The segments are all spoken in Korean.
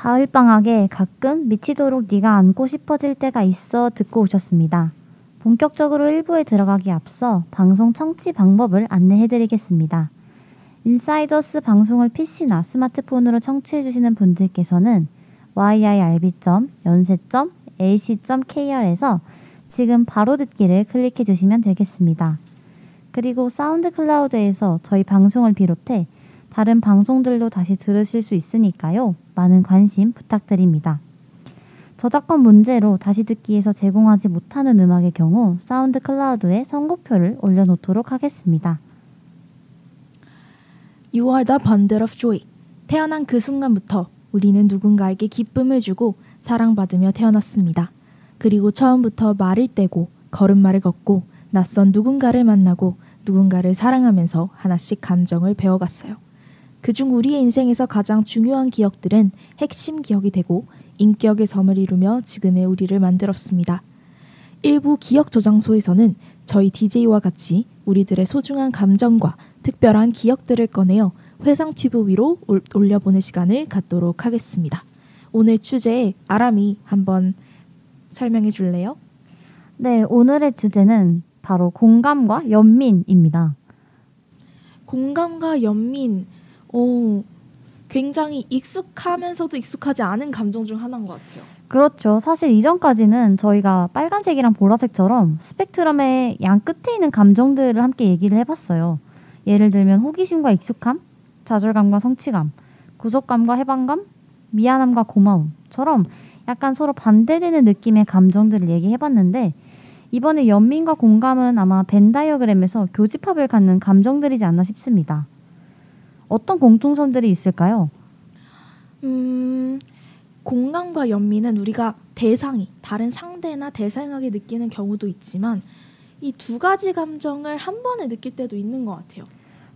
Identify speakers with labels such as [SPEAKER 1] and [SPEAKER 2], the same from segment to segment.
[SPEAKER 1] 가을 방학에 가끔 미치도록 네가 안고 싶어질 때가 있어 듣고 오셨습니다. 본격적으로 1부에 들어가기 앞서 방송 청취 방법을 안내해 드리겠습니다. 인사이더스 방송을 PC나 스마트폰으로 청취해 주시는 분들께서는 yirb.yonsei.ac.kr에서 지금 바로 듣기를 클릭해 주시면 되겠습니다. 그리고 사운드 클라우드에서 저희 방송을 비롯해 다른 방송들도 다시 들으실 수 있으니까요. 많은 관심 부탁드립니다. 저작권 문제로 다시 듣기에서 제공하지 못하는 음악의 경우 사운드 클라우드에 선곡표를 올려놓도록 하겠습니다.
[SPEAKER 2] You are the bundle of joy. 태어난 그 순간부터 우리는 누군가에게 기쁨을 주고 사랑받으며 태어났습니다. 그리고 처음부터 말을 떼고 걸음마를 걷고 낯선 누군가를 만나고 누군가를 사랑하면서 하나씩 감정을 배워갔어요. 그중 우리의 인생에서 가장 중요한 기억들은 핵심 기억이 되고 인격의 점을 이루며 지금의 우리를 만들었습니다. 일부 기억 저장소에서는 저희 DJ와 같이 우리들의 소중한 감정과 특별한 기억들을 꺼내어 회상 튜브 위로 올려보는 시간을 갖도록 하겠습니다. 오늘 주제에 아람이 한번 설명해 줄래요?
[SPEAKER 1] 네, 오늘의 주제는 바로 공감과 연민입니다.
[SPEAKER 2] 공감과 연민, 오, 굉장히 익숙하면서도 익숙하지 않은 감정 중 하나인 것 같아요.
[SPEAKER 1] 그렇죠. 사실 이전까지는 저희가 빨간색이랑 보라색처럼 스펙트럼의 양 끝에 있는 감정들을 함께 얘기를 해봤어요. 예를 들면 호기심과 익숙함, 좌절감과 성취감, 구속감과 해방감, 미안함과 고마움처럼 약간 서로 반대되는 느낌의 감정들을 얘기해봤는데 이번에 연민과 공감은 아마 벤 다이어그램에서 교집합을 갖는 감정들이지 않나 싶습니다. 어떤 공통점들이 있을까요?
[SPEAKER 2] 음, 공감과 연민은 우리가 대상이 다른 상대나 대상에게 느끼는 경우도 있지만 이 두 가지 감정을 한 번에 느낄 때도 있는 것 같아요.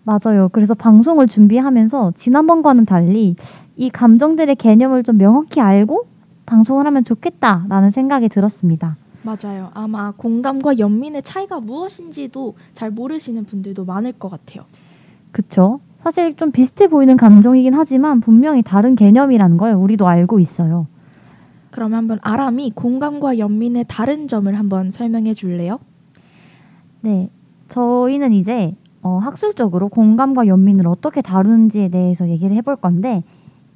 [SPEAKER 1] 맞아요. 그래서 방송을 준비하면서 지난번과는 달리 이 감정들의 개념을 좀 명확히 알고 방송을 하면 좋겠다라는 생각이 들었습니다.
[SPEAKER 2] 맞아요. 아마 공감과 연민의 차이가 무엇인지도 잘 모르시는 분들도 많을 것 같아요.
[SPEAKER 1] 그쵸. 사실 좀 비슷해 보이는 감정이긴 하지만 분명히 다른 개념이라는 걸 우리도 알고 있어요.
[SPEAKER 2] 그럼 한번 아람이 공감과 연민의 다른 점을 한번 설명해 줄래요?
[SPEAKER 1] 네. 저희는 이제 어, 학술적으로 공감과 연민을 어떻게 다루는지에 대해서 얘기를 해볼 건데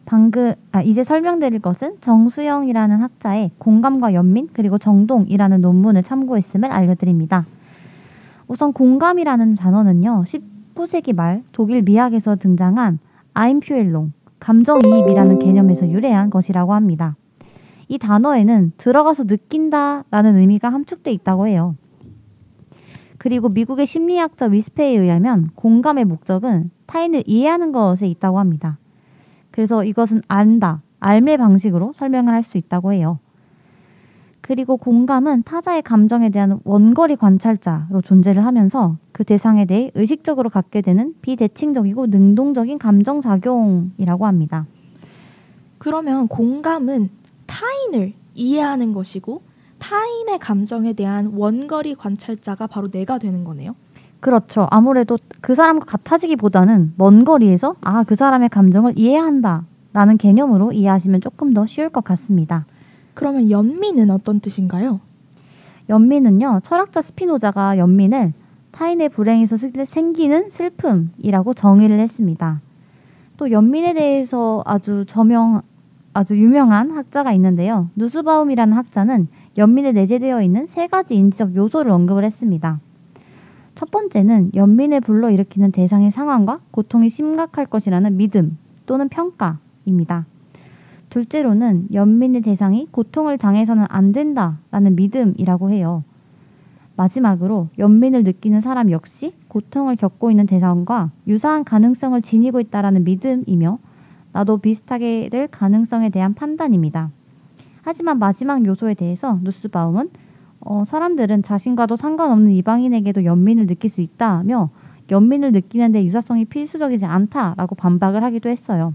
[SPEAKER 1] 방금 아, 이제 설명드릴 것은 정수영이라는 학자의 공감과 연민 그리고 정동이라는 논문을 참고했음을 알려드립니다. 우선 공감이라는 단어는요 19세기 말 독일 미학에서 등장한 아임퓨엘롱 감정이입이라는 개념에서 유래한 것이라고 합니다. 이 단어에는 들어가서 느낀다 라는 의미가 함축돼 있다고 해요. 그리고 미국의 심리학자 위스페에 의하면 공감의 목적은 타인을 이해하는 것에 있다고 합니다. 그래서 이것은 안다, 알매 방식으로 설명을 할 수 있다고 해요. 그리고 공감은 타자의 감정에 대한 원거리 관찰자로 존재를 하면서 그 대상에 대해 의식적으로 갖게 되는 비대칭적이고 능동적인 감정작용이라고 합니다.
[SPEAKER 2] 그러면 공감은 타인을 이해하는 것이고 타인의 감정에 대한 원거리 관찰자가 바로 내가 되는 거네요.
[SPEAKER 1] 그렇죠. 아무래도 그 사람과 같아지기보다는 먼 거리에서 아, 그 사람의 감정을 이해한다. 라는 개념으로 이해하시면 조금 더 쉬울 것 같습니다.
[SPEAKER 2] 그러면 연민은 어떤 뜻인가요?
[SPEAKER 1] 연민은요, 철학자 스피노자가 연민을 타인의 불행에서 생기는 슬픔이라고 정의를 했습니다. 또 연민에 대해서 아주 저명, 아주 유명한 학자가 있는데요. 누스바움이라는 학자는 연민에 내재되어 있는 세 가지 인지적 요소를 언급을 했습니다. 첫 번째는 연민을 불러일으키는 대상의 상황과 고통이 심각할 것이라는 믿음 또는 평가입니다. 둘째로는 연민의 대상이 고통을 당해서는 안 된다라는 믿음이라고 해요. 마지막으로 연민을 느끼는 사람 역시 고통을 겪고 있는 대상과 유사한 가능성을 지니고 있다라는 믿음이며 나도 비슷하게 될 가능성에 대한 판단입니다. 하지만 마지막 요소에 대해서 누스바움은 어, 사람들은 자신과도 상관없는 이방인에게도 연민을 느낄 수 있다며 연민을 느끼는데 유사성이 필수적이지 않다라고 반박을 하기도 했어요.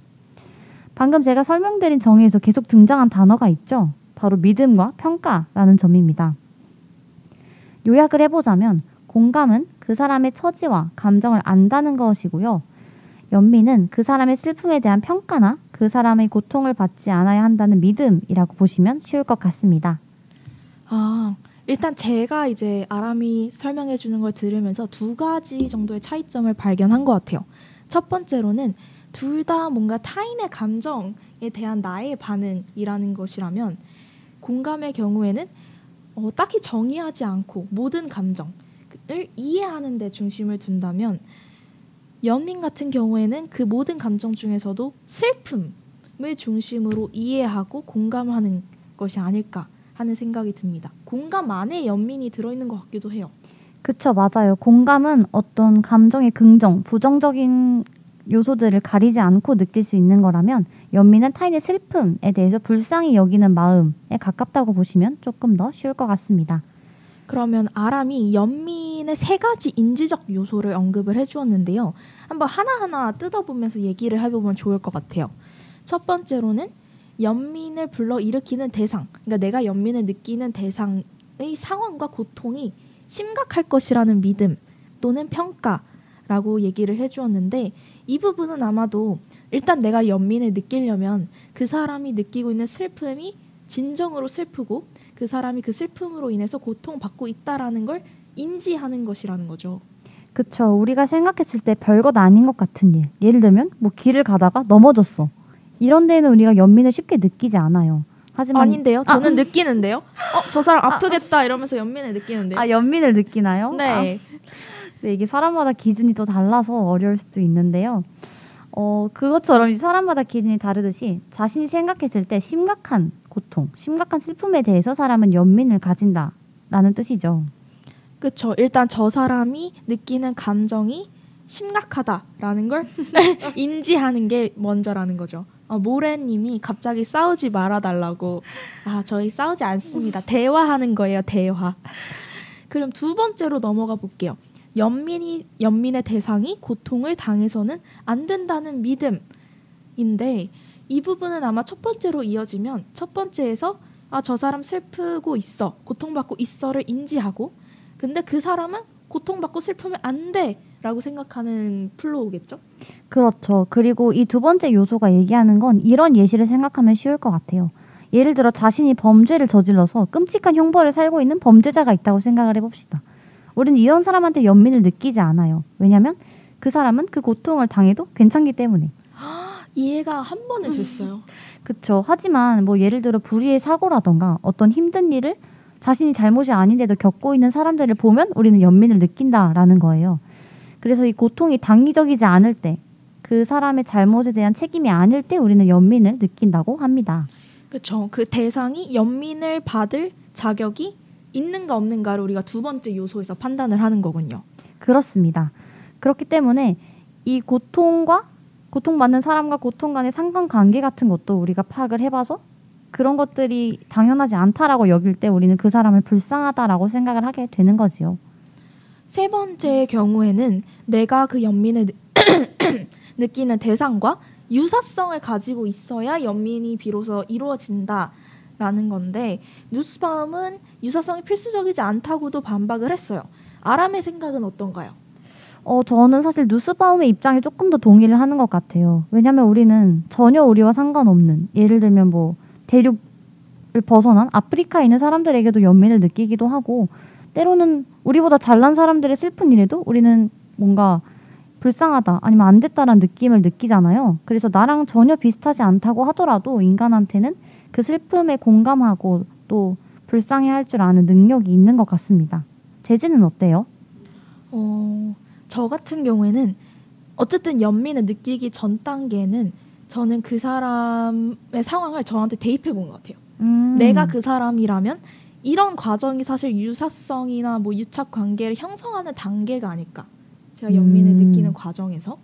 [SPEAKER 1] 방금 제가 설명드린 정의에서 계속 등장한 단어가 있죠. 바로 믿음과 평가라는 점입니다. 요약을 해보자면 공감은 그 사람의 처지와 감정을 안다는 것이고요. 연민은 그 사람의 슬픔에 대한 평가나 그 사람의 고통을 받지 않아야 한다는 믿음이라고 보시면 쉬울 것 같습니다.
[SPEAKER 2] 아, 일단 제가 이제 아람이 설명해 주는 걸 들으면서 두 가지 정도의 차이점을 발견한 것 같아요. 첫 번째로는 둘 다 뭔가 타인의 감정에 대한 나의 반응이라는 것이라면 공감의 경우에는 어, 딱히 정의하지 않고 모든 감정을 이해하는 데 중심을 둔다면 연민 같은 경우에는 그 모든 감정 중에서도 슬픔을 중심으로 이해하고 공감하는 것이 아닐까 하는 생각이 듭니다. 공감 안에 연민이 들어있는 것 같기도 해요.
[SPEAKER 1] 그쵸, 맞아요. 공감은 어떤 감정의 긍정, 부정적인 요소들을 가리지 않고 느낄 수 있는 거라면 연민은 타인의 슬픔에 대해서 불쌍히 여기는 마음에 가깝다고 보시면 조금 더 쉬울 것 같습니다.
[SPEAKER 2] 그러면 아람이 연민의 세 가지 인지적 요소를 언급을 해주었는데요. 한번 하나하나 뜯어보면서 얘기를 해보면 좋을 것 같아요. 첫 번째로는 연민을 불러 일으키는 대상, 그러니까 내가 연민을 느끼는 대상의 상황과 고통이 심각할 것이라는 믿음 또는 평가라고 얘기를 해주었는데 이 부분은 아마도 일단 내가 연민을 느끼려면 그 사람이 느끼고 있는 슬픔이 진정으로 슬프고 그 사람이 그 슬픔으로 인해서 고통받고 있다라는 걸 인지하는 것이라는 거죠.
[SPEAKER 1] 그쵸. 우리가 생각했을 때 별것 아닌 것 같은 일. 예를 들면 뭐 길을 가다가 넘어졌어. 이런 데에는 우리가 연민을 쉽게 느끼지 않아요. 하지만
[SPEAKER 2] 아닌데요? 저는 느끼는데요. 어, 저 사람 아프겠다 이러면서 연민을 느끼는데요.
[SPEAKER 1] 아 연민을 느끼나요?
[SPEAKER 2] 네.
[SPEAKER 1] 아, 네, 이게 사람마다 기준이 또 달라서 어려울 수도 있는데요. 어, 그것처럼 이 사람마다 기준이 다르듯이 자신이 생각했을 때 심각한 고통, 심각한 슬픔에 대해서 사람은 연민을 가진다라는 뜻이죠.
[SPEAKER 2] 그렇죠. 일단 저 사람이 느끼는 감정이 심각하다라는 걸 인지하는 게 먼저라는 거죠. 어, 모래님이 갑자기 싸우지 말아달라고. 아 저희 싸우지 않습니다. 대화하는 거예요. 대화. 그럼 두 번째로 넘어가 볼게요. 연민이 연민의 대상이 고통을 당해서는 안 된다는 믿음인데 이 부분은 아마 첫 번째로 이어지면 첫 번째에서 아 저 사람 슬프고 있어 고통받고 있어를 인지하고 근데 그 사람은 고통받고 슬프면 안 돼라고 생각하는 플로우겠죠?
[SPEAKER 1] 그렇죠. 그리고 이 두 번째 요소가 얘기하는 건 이런 예시를 생각하면 쉬울 것 같아요. 예를 들어 자신이 범죄를 저질러서 끔찍한 형벌을 살고 있는 범죄자가 있다고 생각을 해봅시다. 우리는 이런 사람한테 연민을 느끼지 않아요. 왜냐하면 그 사람은 그 고통을 당해도 괜찮기 때문에.
[SPEAKER 2] 이해가 한 번에 됐어요.
[SPEAKER 1] 그쵸. 하지만 뭐 예를 들어 불의의 사고라던가 어떤 힘든 일을 자신이 잘못이 아닌데도 겪고 있는 사람들을 보면 우리는 연민을 느낀다라는 거예요. 그래서 이 고통이 당위적이지 않을 때, 그 사람의 잘못에 대한 책임이 아닐 때 우리는 연민을 느낀다고 합니다.
[SPEAKER 2] 그렇죠. 그 대상이 연민을 받을 자격이 있는가 없는가를 우리가 두 번째 요소에서 판단을 하는 거군요.
[SPEAKER 1] 그렇습니다. 그렇기 때문에 이 고통과 고통받는 사람과 고통 간의 상관관계 같은 것도 우리가 파악을 해봐서 그런 것들이 당연하지 않다라고 여길 때 우리는 그 사람을 불쌍하다라고 생각을 하게 되는 거지요.
[SPEAKER 2] 세 번째 경우에는 내가 그 연민을 느- 느끼는 대상과 유사성을 가지고 있어야 연민이 비로소 이루어진다라는 건데 뉴스밤은 유사성이 필수적이지 않다고도 반박을 했어요. 아람의 생각은 어떤가요?
[SPEAKER 1] 어, 저는 사실 누스바움의 입장에 조금 더 동의를 하는 것 같아요. 왜냐하면 우리는 전혀 우리와 상관없는 예를 들면 뭐 대륙을 벗어난 아프리카에 있는 사람들에게도 연민을 느끼기도 하고 때로는 우리보다 잘난 사람들의 슬픈 일에도 우리는 뭔가 불쌍하다 아니면 안 됐다라는 느낌을 느끼잖아요. 그래서 나랑 전혀 비슷하지 않다고 하더라도 인간한테는 그 슬픔에 공감하고 또 불쌍해 할 줄 아는 능력이 있는 것 같습니다. 재진은 어때요?
[SPEAKER 2] 어, 저 같은 경우에는 어쨌든 연민을 느끼기 전 단계는 저는 그 사람의 상황을 저한테 대입해 본 것 같아요.
[SPEAKER 1] 음.
[SPEAKER 2] 내가 그 사람이라면 이런 과정이 사실 유사성이나 뭐 유착 관계를 형성하는 단계가 아닐까. 제가 연민을
[SPEAKER 1] 음.
[SPEAKER 2] 느끼는 과정에서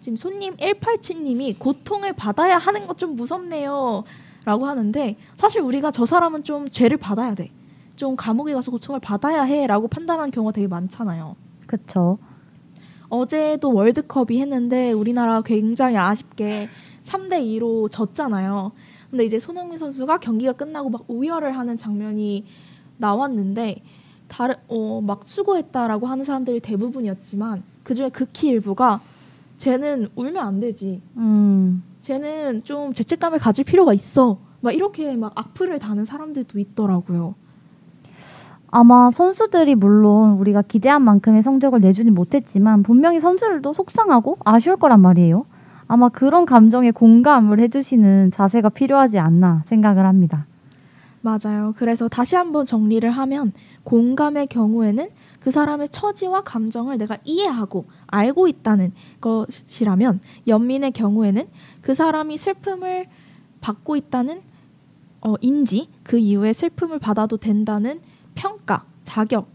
[SPEAKER 2] 지금 손님 187님이 고통을 받아야 하는 것 좀 무섭네요. 라고 하는데 사실 우리가 저 사람은 좀 죄를 받아야 돼. 좀 감옥에 가서 고통을 받아야 해. 라고 판단하는 경우가 되게 많잖아요.
[SPEAKER 1] 그쵸.
[SPEAKER 2] 어제도 월드컵이 했는데 우리나라 굉장히 아쉽게 3대 2로 졌잖아요. 근데 이제 손흥민 선수가 경기가 끝나고 막 우열을 하는 장면이 나왔는데 다른 어 막 수고했다라고 하는 사람들이 대부분이었지만 그중에 극히 일부가 쟤는 울면 안 되지.
[SPEAKER 1] 음.
[SPEAKER 2] 쟤는 좀 죄책감을 가질 필요가 있어. 막 이렇게 막 악플을 다는 사람들도 있더라고요.
[SPEAKER 1] 아마 선수들이 물론 우리가 기대한 만큼의 성적을 내주진 못했지만 분명히 선수들도 속상하고 아쉬울 거란 말이에요. 아마 그런 감정에 공감을 해주시는 자세가 필요하지 않나 생각을 합니다.
[SPEAKER 2] 맞아요. 그래서 다시 한번 정리를 하면 공감의 경우에는 그 사람의 처지와 감정을 내가 이해하고 알고 있다는 것이라면 연민의 경우에는 그 사람이 슬픔을 받고 있다는 어, 인지 그 이후에 슬픔을 받아도 된다는 평가, 자격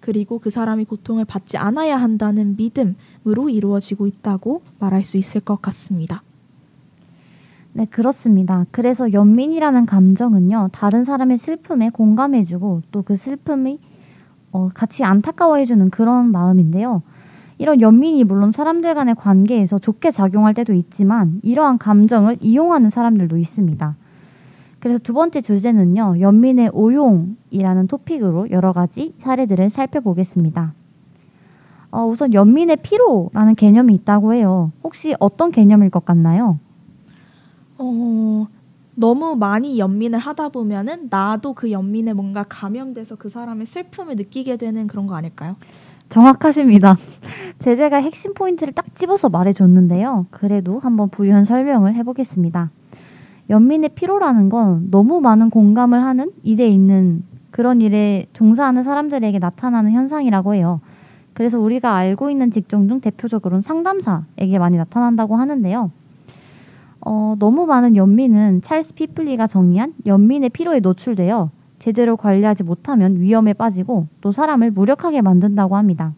[SPEAKER 2] 그리고 그 사람이 고통을 받지 않아야 한다는 믿음으로 이루어지고 있다고 말할 수 있을 것 같습니다.
[SPEAKER 1] 네, 그렇습니다. 그래서 연민이라는 감정은요, 다른 사람의 슬픔에 공감해주고 또 그 슬픔이 어, 같이 안타까워해주는 그런 마음인데요. 이런 연민이 물론 사람들 간의 관계에서 좋게 작용할 때도 있지만 이러한 감정을 이용하는 사람들도 있습니다. 그래서 두 번째 주제는요, 연민의 오용이라는 토픽으로 여러 가지 사례들을 살펴보겠습니다. 어, 우선 연민의 피로라는 개념이 있다고 해요. 혹시 어떤 개념일 것 같나요?
[SPEAKER 2] 어, 너무 많이 연민을 하다 보면은 나도 그 연민에 뭔가 감염돼서 그 사람의 슬픔을 느끼게 되는 그런 거 아닐까요?
[SPEAKER 1] 정확하십니다. 제재가 핵심 포인트를 딱 집어서 말해줬는데요. 그래도 한번 부연 설명을 해보겠습니다. 연민의 피로라는 건 너무 많은 공감을 하는 일에 있는 그런 일에 종사하는 사람들에게 나타나는 현상이라고 해요. 그래서 우리가 알고 있는 직종 중 대표적으로는 상담사에게 많이 나타난다고 하는데요. 어, 너무 많은 연민은 찰스 피플리가 정리한 연민의 피로에 노출되어 제대로 관리하지 못하면 위험에 빠지고 또 사람을 무력하게 만든다고 합니다.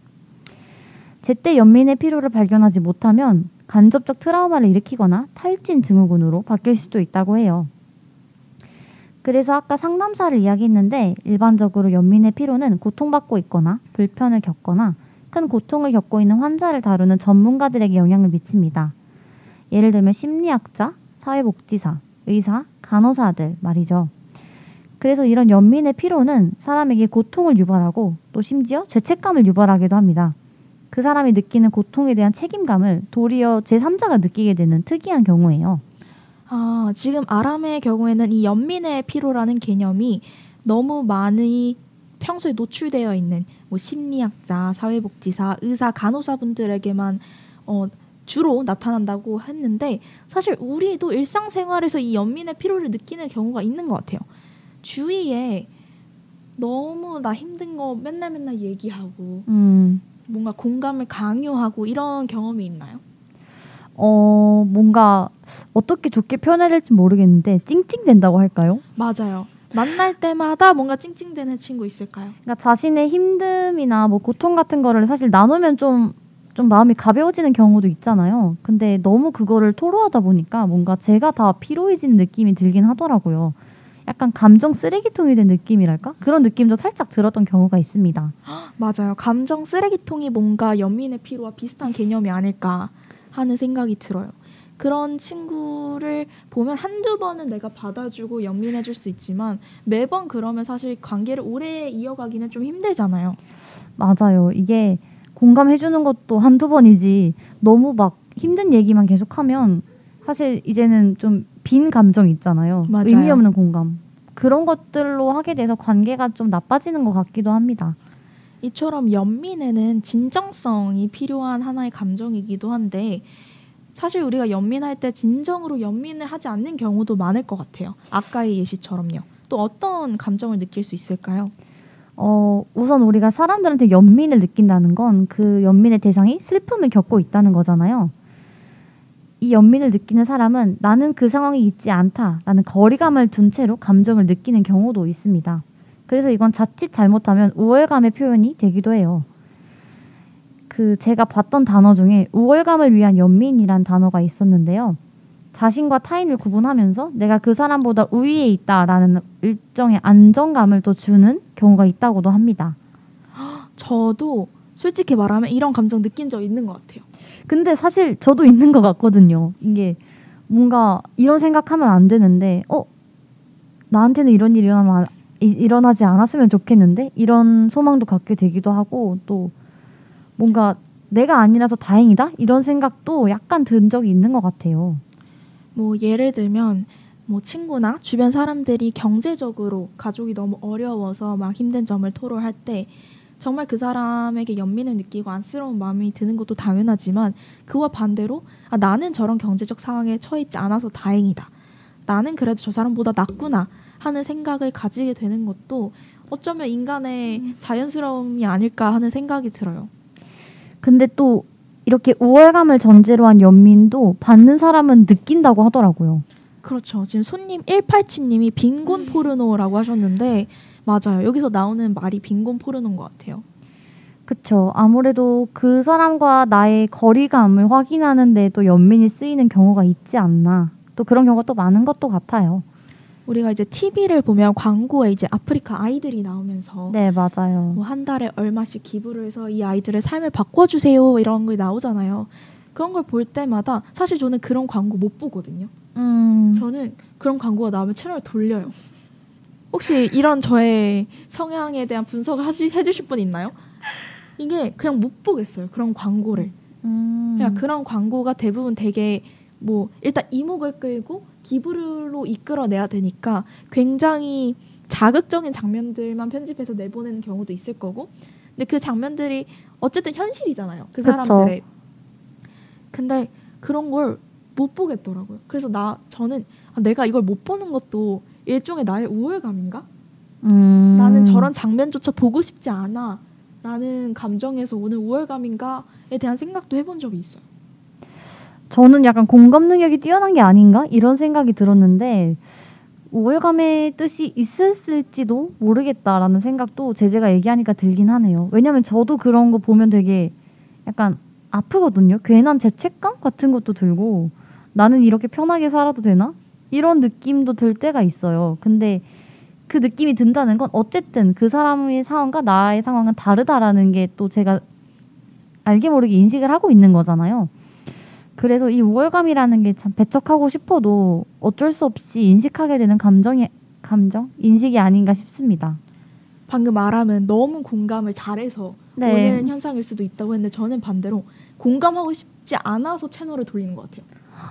[SPEAKER 1] 제때 연민의 피로를 발견하지 못하면 간접적 트라우마를 일으키거나 탈진 증후군으로 바뀔 수도 있다고 해요. 그래서 아까 상담사를 이야기했는데 일반적으로 연민의 피로는 고통받고 있거나 불편을 겪거나 큰 고통을 겪고 있는 환자를 다루는 전문가들에게 영향을 미칩니다. 예를 들면 심리학자, 사회복지사, 의사, 간호사들 말이죠. 그래서 이런 연민의 피로는 사람에게 고통을 유발하고 또 심지어 죄책감을 유발하기도 합니다. 그 사람이 느끼는 고통에 대한 책임감을 도리어 제3자가 느끼게 되는 특이한 경우예요.
[SPEAKER 2] 아, 지금 아람의 경우에는 이 연민의 피로라는 개념이 너무 많이 평소에 노출되어 있는 뭐 심리학자, 사회복지사, 의사, 간호사분들에게만 어, 주로 나타난다고 했는데 사실 우리도 일상생활에서 이 연민의 피로를 느끼는 경우가 있는 것 같아요. 주위에 너무 나 힘든 거 맨날 맨날 얘기하고
[SPEAKER 1] 음,
[SPEAKER 2] 뭔가 공감을 강요하고 이런 경험이 있나요?
[SPEAKER 1] 어, 뭔가 어떻게 좋게 표현해야 될지 모르겠는데 찡찡댄다고 할까요?
[SPEAKER 2] 맞아요. 만날 때마다 뭔가 찡찡대는 친구 있을까요?
[SPEAKER 1] 그러니까 자신의 힘듦이나 뭐 고통 같은 거를 사실 나누면 좀, 좀 마음이 가벼워지는 경우도 있잖아요. 근데 너무 그거를 토로하다 보니까 뭔가 제가 다 피로해지는 느낌이 들긴 하더라고요. 약간 감정 쓰레기통이 된 느낌이랄까? 그런 느낌도 살짝 들었던 경우가 있습니다.
[SPEAKER 2] 맞아요. 감정 쓰레기통이 뭔가 연민의 피로와 비슷한 개념이 아닐까 하는 생각이 들어요. 그런 친구를 보면 한두 번은 내가 받아주고 연민해 줄 수 있지만 매번 그러면 사실 관계를 오래 이어가기는 좀 힘들잖아요.
[SPEAKER 1] 맞아요. 이게 공감해주는 것도 한두 번이지 너무 막 힘든 얘기만 계속하면 사실 이제는 좀 빈 감정 있잖아요.
[SPEAKER 2] 맞아요.
[SPEAKER 1] 의미 없는 공감. 그런 것들로 하게 돼서 관계가 좀 나빠지는 것 같기도 합니다.
[SPEAKER 2] 이처럼 연민에는 진정성이 필요한 하나의 감정이기도 한데 사실 우리가 연민할 때 진정으로 연민을 하지 않는 경우도 많을 것 같아요. 아까의 예시처럼요. 또 어떤 감정을 느낄 수 있을까요?
[SPEAKER 1] 어, 우선 우리가 사람들한테 연민을 느낀다는 건 그 연민의 대상이 슬픔을 겪고 있다는 거잖아요. 이 연민을 느끼는 사람은 나는 그 상황이 있지 않다 라는 거리감을 둔 채로 감정을 느끼는 경우도 있습니다. 그래서 이건 자칫 잘못하면 우월감의 표현이 되기도 해요. 그 제가 봤던 단어 중에 우월감을 위한 연민이란 단어가 있었는데요. 자신과 타인을 구분하면서 내가 그 사람보다 우위에 있다라는 일정의 안정감을 또 주는 경우가 있다고도 합니다.
[SPEAKER 2] 저도 솔직히 말하면 이런 감정 느낀 적 있는 것 같아요.
[SPEAKER 1] 근데 사실 저도 있는 것 같거든요. 이게 뭔가 이런 생각하면 안 되는데, 어 나한테는 이런 일이 일어나면 일어나지 않았으면 좋겠는데 이런 소망도 갖게 되기도 하고 또 뭔가 내가 아니라서 다행이다 이런 생각도 약간 든 적이 있는 것 같아요.
[SPEAKER 2] 뭐 예를 들면 뭐 친구나 주변 사람들이 경제적으로 가족이 너무 어려워서 막 힘든 점을 토로할 때 정말 그 사람에게 연민을 느끼고 안쓰러운 마음이 드는 것도 당연하지만 그와 반대로 아, 나는 저런 경제적 상황에 처해 있지 않아서 다행이다. 나는 그래도 저 사람보다 낫구나 하는 생각을 가지게 되는 것도 어쩌면 인간의 자연스러움이 아닐까 하는 생각이 들어요.
[SPEAKER 1] 근데 또 이렇게 우월감을 전제로 한 연민도 받는 사람은 느낀다고 하더라고요.
[SPEAKER 2] 그렇죠. 지금 손님 187님이 빈곤 포르노라고 하셨는데 맞아요. 여기서 나오는 말이 빈곤 포르노인 것 같아요.
[SPEAKER 1] 그쵸. 아무래도 그 사람과 나의 거리감을 확인하는데 또 연민이 쓰이는 경우가 있지 않나. 또 그런 경우가 또 많은 것도 같아요.
[SPEAKER 2] 우리가 이제 TV를 보면 광고에 이제 아프리카 아이들이 나오면서
[SPEAKER 1] 네, 맞아요.
[SPEAKER 2] 뭐 한 달에 얼마씩 기부를 해서 이 아이들의 삶을 바꿔주세요 이런 게 나오잖아요. 그런 걸 볼 때마다 사실 저는 그런 광고 못 보거든요.
[SPEAKER 1] 음,
[SPEAKER 2] 저는 그런 광고가 나오면 채널을 돌려요. 혹시 이런 저의 성향에 대한 분석을 하시, 해주실 분 있나요? 이게 그냥 못 보겠어요. 그런 광고를.
[SPEAKER 1] 음,
[SPEAKER 2] 그냥 그런 광고가 대부분 되게 뭐 일단 이목을 끌고 기부로 이끌어내야 되니까 굉장히 자극적인 장면들만 편집해서 내보내는 경우도 있을 거고. 근데 그 장면들이 어쨌든 현실이잖아요 그. 사람들의. 근데 그런 걸 못 보겠더라고요. 그래서 나 저는 아, 내가 이걸 못 보는 것도 일종의 나의 우월감인가?
[SPEAKER 1] 음,
[SPEAKER 2] 나는 저런 장면조차 보고 싶지 않아 라는 감정에서 오는 우월감인가에 대한 생각도 해본 적이 있어요
[SPEAKER 1] 저는 약간 공감 능력이 뛰어난 게 아닌가 이런 생각이 들었는데 우월감의 뜻이 있었을지도 모르겠다라는 생각도 제재가 얘기하니까 들긴 하네요. 왜냐면 저도 그런 거 보면 되게 약간 아프거든요. 괜한 죄책감 같은 것도 들고 나는 이렇게 편하게 살아도 되나? 이런 느낌도 들 때가 있어요. 근데 그 느낌이 든다는 건 어쨌든 그 사람의 상황과 나의 상황은 다르다라는 게 또 제가 알게 모르게 인식을 하고 있는 거잖아요. 그래서 이 우월감이라는 게 참 배척하고 싶어도 어쩔 수 없이 인식하게 되는 감정이 감정 인식이 아닌가 싶습니다.
[SPEAKER 2] 방금 말하면 너무 공감을 잘해서
[SPEAKER 1] 네.
[SPEAKER 2] 오는 현상일 수도 있다고 했는데 저는 반대로 공감하고 싶지 않아서 채널을 돌리는 것 같아요.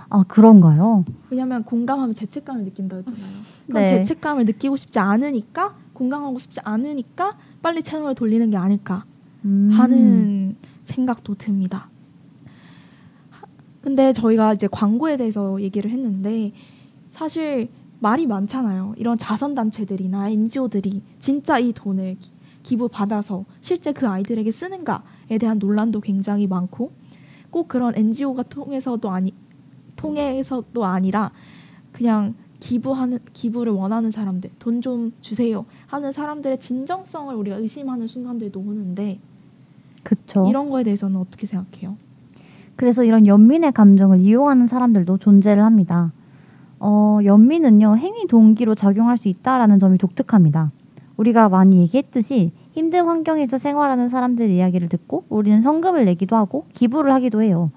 [SPEAKER 1] 아 그런가요?
[SPEAKER 2] 왜냐하면 공감하면 죄책감을 느낀다 했잖아요. 그럼
[SPEAKER 1] 네.
[SPEAKER 2] 죄책감을 느끼고 싶지 않으니까 공감하고 싶지 않으니까 빨리 채널을 돌리는 게 아닐까
[SPEAKER 1] 음.
[SPEAKER 2] 하는 생각도 듭니다. 하- 근데 저희가 이제 광고에 대해서 얘기를 했는데 사실 말이 많잖아요. 이런 자선단체들이나 NGO들이 진짜 이 돈을 기- 기부받아서 실제 그 아이들에게 쓰는가에 대한 논란도 굉장히 많고 꼭 그런 NGO가 통해서도 아니 통해서도 아니라 그냥 기부하는 기부를 원하는 사람들 돈 좀 주세요 하는 사람들의 진정성을 우리가 의심하는 순간들도 오는데
[SPEAKER 1] 그쵸.
[SPEAKER 2] 이런 거에 대해서는 어떻게 생각해요?
[SPEAKER 1] 그래서 이런 연민의 감정을 이용하는 사람들도 존재를 합니다. 어, 연민은요 행위 동기로 작용할 수 있다라는 점이 독특합니다. 우리가 많이 얘기했듯이 힘든 환경에서 생활하는 사람들 이야기를 듣고 우리는 성금을 내기도 하고 기부를 하기도 해요.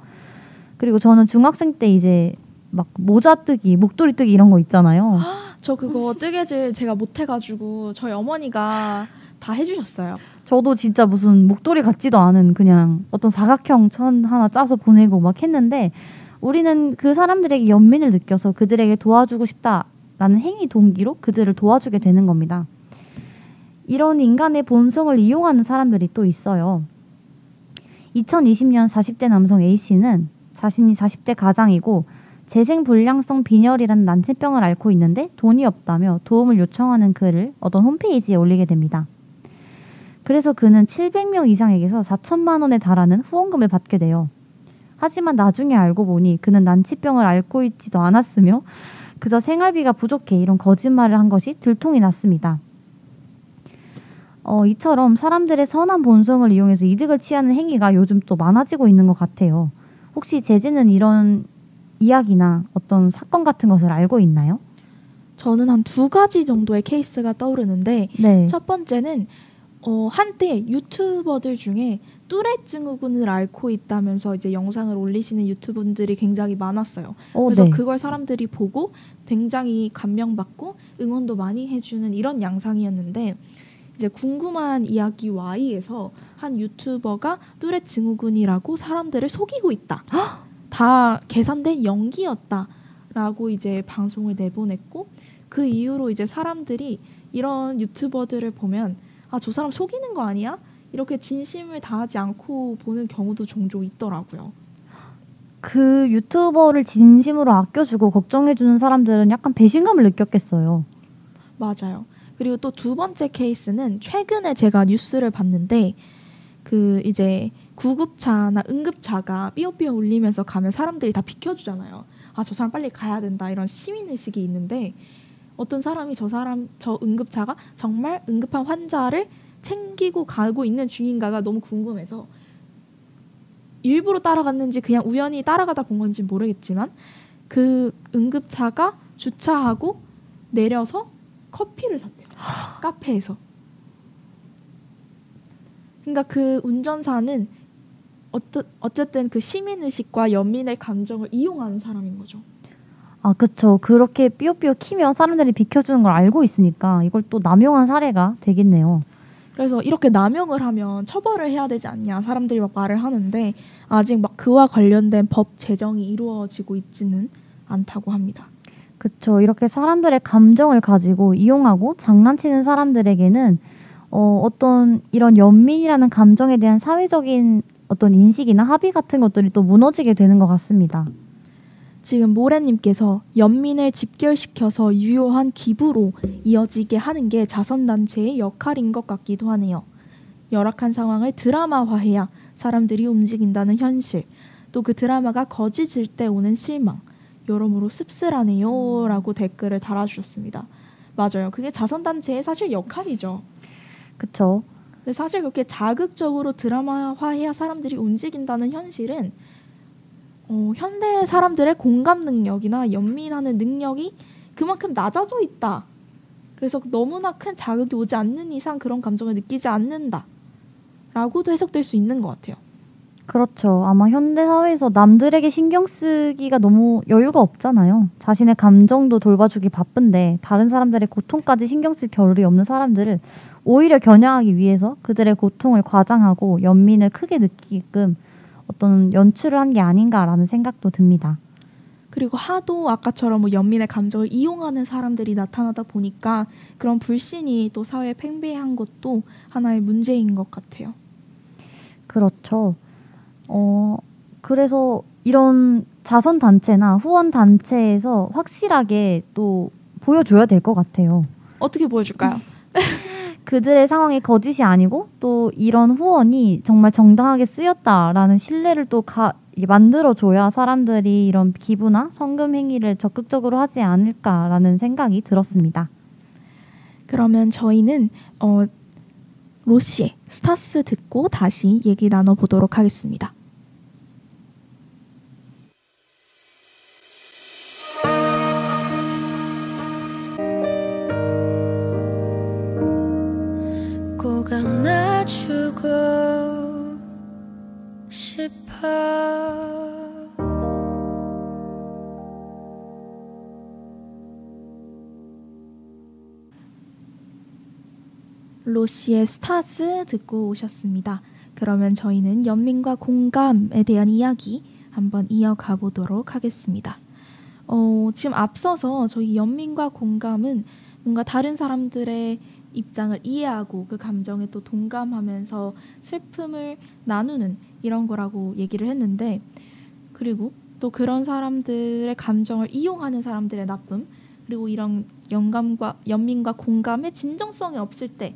[SPEAKER 1] 그리고 저는 중학생 때 이제 막 모자 뜨기, 목도리 뜨기 이런 거 있잖아요.
[SPEAKER 2] 저 그거 뜨개질 제가 못 해가지고 저희 어머니가 다 해주셨어요.
[SPEAKER 1] 저도 진짜 무슨 목도리 같지도 않은 그냥 어떤 사각형 천 하나 짜서 보내고 막 했는데 우리는 그 사람들에게 연민을 느껴서 그들에게 도와주고 싶다라는 행위 동기로 그들을 도와주게 되는 겁니다. 이런 인간의 본성을 이용하는 사람들이 또 있어요. 2020년 40대 남성 A씨는 자신이 40대 가장이고 재생불량성 빈혈이라는 난치병을 앓고 있는데 돈이 없다며 도움을 요청하는 글을 어떤 홈페이지에 올리게 됩니다. 그래서 그는 700명 이상에게서 4천만 원에 달하는 후원금을 받게 돼요. 하지만 나중에 알고 보니 그는 난치병을 앓고 있지도 않았으며 그저 생활비가 부족해 이런 거짓말을 한 것이 들통이 났습니다. 어, 이처럼 사람들의 선한 본성을 이용해서 이득을 취하는 행위가 요즘 또 많아지고 있는 것 같아요. 혹시 제지는 이런 이야기나 어떤 사건 같은 것을 알고 있나요?
[SPEAKER 2] 저는 한 두 가지 정도의 케이스가 떠오르는데
[SPEAKER 1] 네.
[SPEAKER 2] 첫 번째는 어, 한때 유튜버들 중에 뚜렛 증후군을 앓고 있다면서 이제 영상을 올리시는 유튜버들이 굉장히 많았어요.
[SPEAKER 1] 어,
[SPEAKER 2] 그래서
[SPEAKER 1] 네.
[SPEAKER 2] 그걸 사람들이 보고 굉장히 감명받고 응원도 많이 해주는 이런 양상이었는데 이제 궁금한 이야기 Y에서 한 유튜버가 뚜렛 증후군이라고 사람들을 속이고 있다. 다 계산된 연기였다. 라고 이제 방송을 내보냈고 그 이후로 이제 사람들이 이런 유튜버들을 보면 아 저 사람 속이는 거 아니야? 이렇게 진심을 다하지 않고 보는 경우도 종종 있더라고요.
[SPEAKER 1] 그 유튜버를 진심으로 아껴주고 걱정해주는 사람들은 약간 배신감을 느꼈겠어요.
[SPEAKER 2] 맞아요. 그리고 또 두 번째 케이스는 최근에 제가 뉴스를 봤는데 그 이제 구급차나 응급차가 삐어삐어 울리면서 가면 사람들이 다 비켜주잖아요. 아 저 사람 빨리 가야 된다 이런 시민 의식이 있는데 어떤 사람이 저 사람 저 응급차가 정말 응급한 환자를 챙기고 가고 있는 중인가가 너무 궁금해서 일부러 따라갔는지 그냥 우연히 따라가다 본 건지 모르겠지만 그 응급차가 주차하고 내려서 커피를 샀대요. 카페에서. 그러니까 그 운전사는 어떠, 어쨌든 그 시민 의식과 연민의 감정을 이용하는 사람인 거죠.
[SPEAKER 1] 아, 그쵸. 그렇게 삐요삐요 키면 사람들이 비켜주는 걸 알고 있으니까 이걸 또 남용한 사례가 되겠네요.
[SPEAKER 2] 그래서 이렇게 남용을 하면 처벌을 해야 되지 않냐 사람들이 막 말을 하는데 아직 막 그와 관련된 법 제정이 이루어지고 있지는 않다고 합니다.
[SPEAKER 1] 그쵸. 이렇게 사람들의 감정을 가지고 이용하고 장난치는 사람들에게는 어, 어떤 이런 연민이라는 감정에 대한 사회적인 어떤 인식이나 합의 같은 것들이 또 무너지게 되는 것 같습니다.
[SPEAKER 2] 지금 모래님께서 연민을 집결시켜서 유효한 기부로 이어지게 하는 게 자선단체의 역할인 것 같기도 하네요. 열악한 상황을 드라마화해야 사람들이 움직인다는 현실, 또 그 드라마가 거짓일 때 오는 실망, 여러모로 씁쓸하네요. 라고 댓글을 달아주셨습니다. 맞아요. 그게 자선단체의 사실 역할이죠.
[SPEAKER 1] 그쵸.
[SPEAKER 2] 근데 사실 그렇게 자극적으로 드라마화해야 사람들이 움직인다는 현실은 어, 현대 사람들의 공감 능력이나 연민하는 능력이 그만큼 낮아져 있다. 그래서 너무나 큰 자극이 오지 않는 이상 그런 감정을 느끼지 않는다. 라고도 해석될 수 있는 것 같아요.
[SPEAKER 1] 그렇죠. 아마 현대 사회에서 남들에게 신경 쓰기가 너무 여유가 없잖아요. 자신의 감정도 돌봐주기 바쁜데 다른 사람들의 고통까지 신경 쓸 겨를이 없는 사람들을 오히려 겨냥하기 위해서 그들의 고통을 과장하고 연민을 크게 느끼게끔 어떤 연출을 한 게 아닌가라는 생각도 듭니다.
[SPEAKER 2] 그리고 하도 아까처럼 뭐 연민의 감정을 이용하는 사람들이 나타나다 보니까 그런 불신이 또 사회에 팽배한 것도 하나의 문제인 것 같아요.
[SPEAKER 1] 그렇죠. 어, 그래서 이런 자선 단체나 후원 단체에서 확실하게 또 보여줘야 될 것 같아요.
[SPEAKER 2] 어떻게 보여줄까요?
[SPEAKER 1] 그들의 상황이 거짓이 아니고 또 이런 후원이 정말 정당하게 쓰였다라는 신뢰를 또 가, 만들어줘야 사람들이 이런 기부나 성금 행위를 적극적으로 하지 않을까라는 생각이 들었습니다.
[SPEAKER 2] 그러면 저희는 어, 로시의 스타스 듣고 다시 얘기 나눠보도록 하겠습니다. 로시의 스타즈 듣고 오셨습니다. 그러면 저희는 연민과 공감에 대한 이야기 한번 이어가 보도록 하겠습니다. 어, 지금 앞서서 저희 연민과 공감은 뭔가 다른 사람들의 입장을 이해하고 그 감정에 또 동감하면서 슬픔을 나누는 이런 거라고 얘기를 했는데 그리고 또 그런 사람들의 감정을 이용하는 사람들의 나쁨 그리고 이런 영감과 연민과 공감의 진정성이 없을 때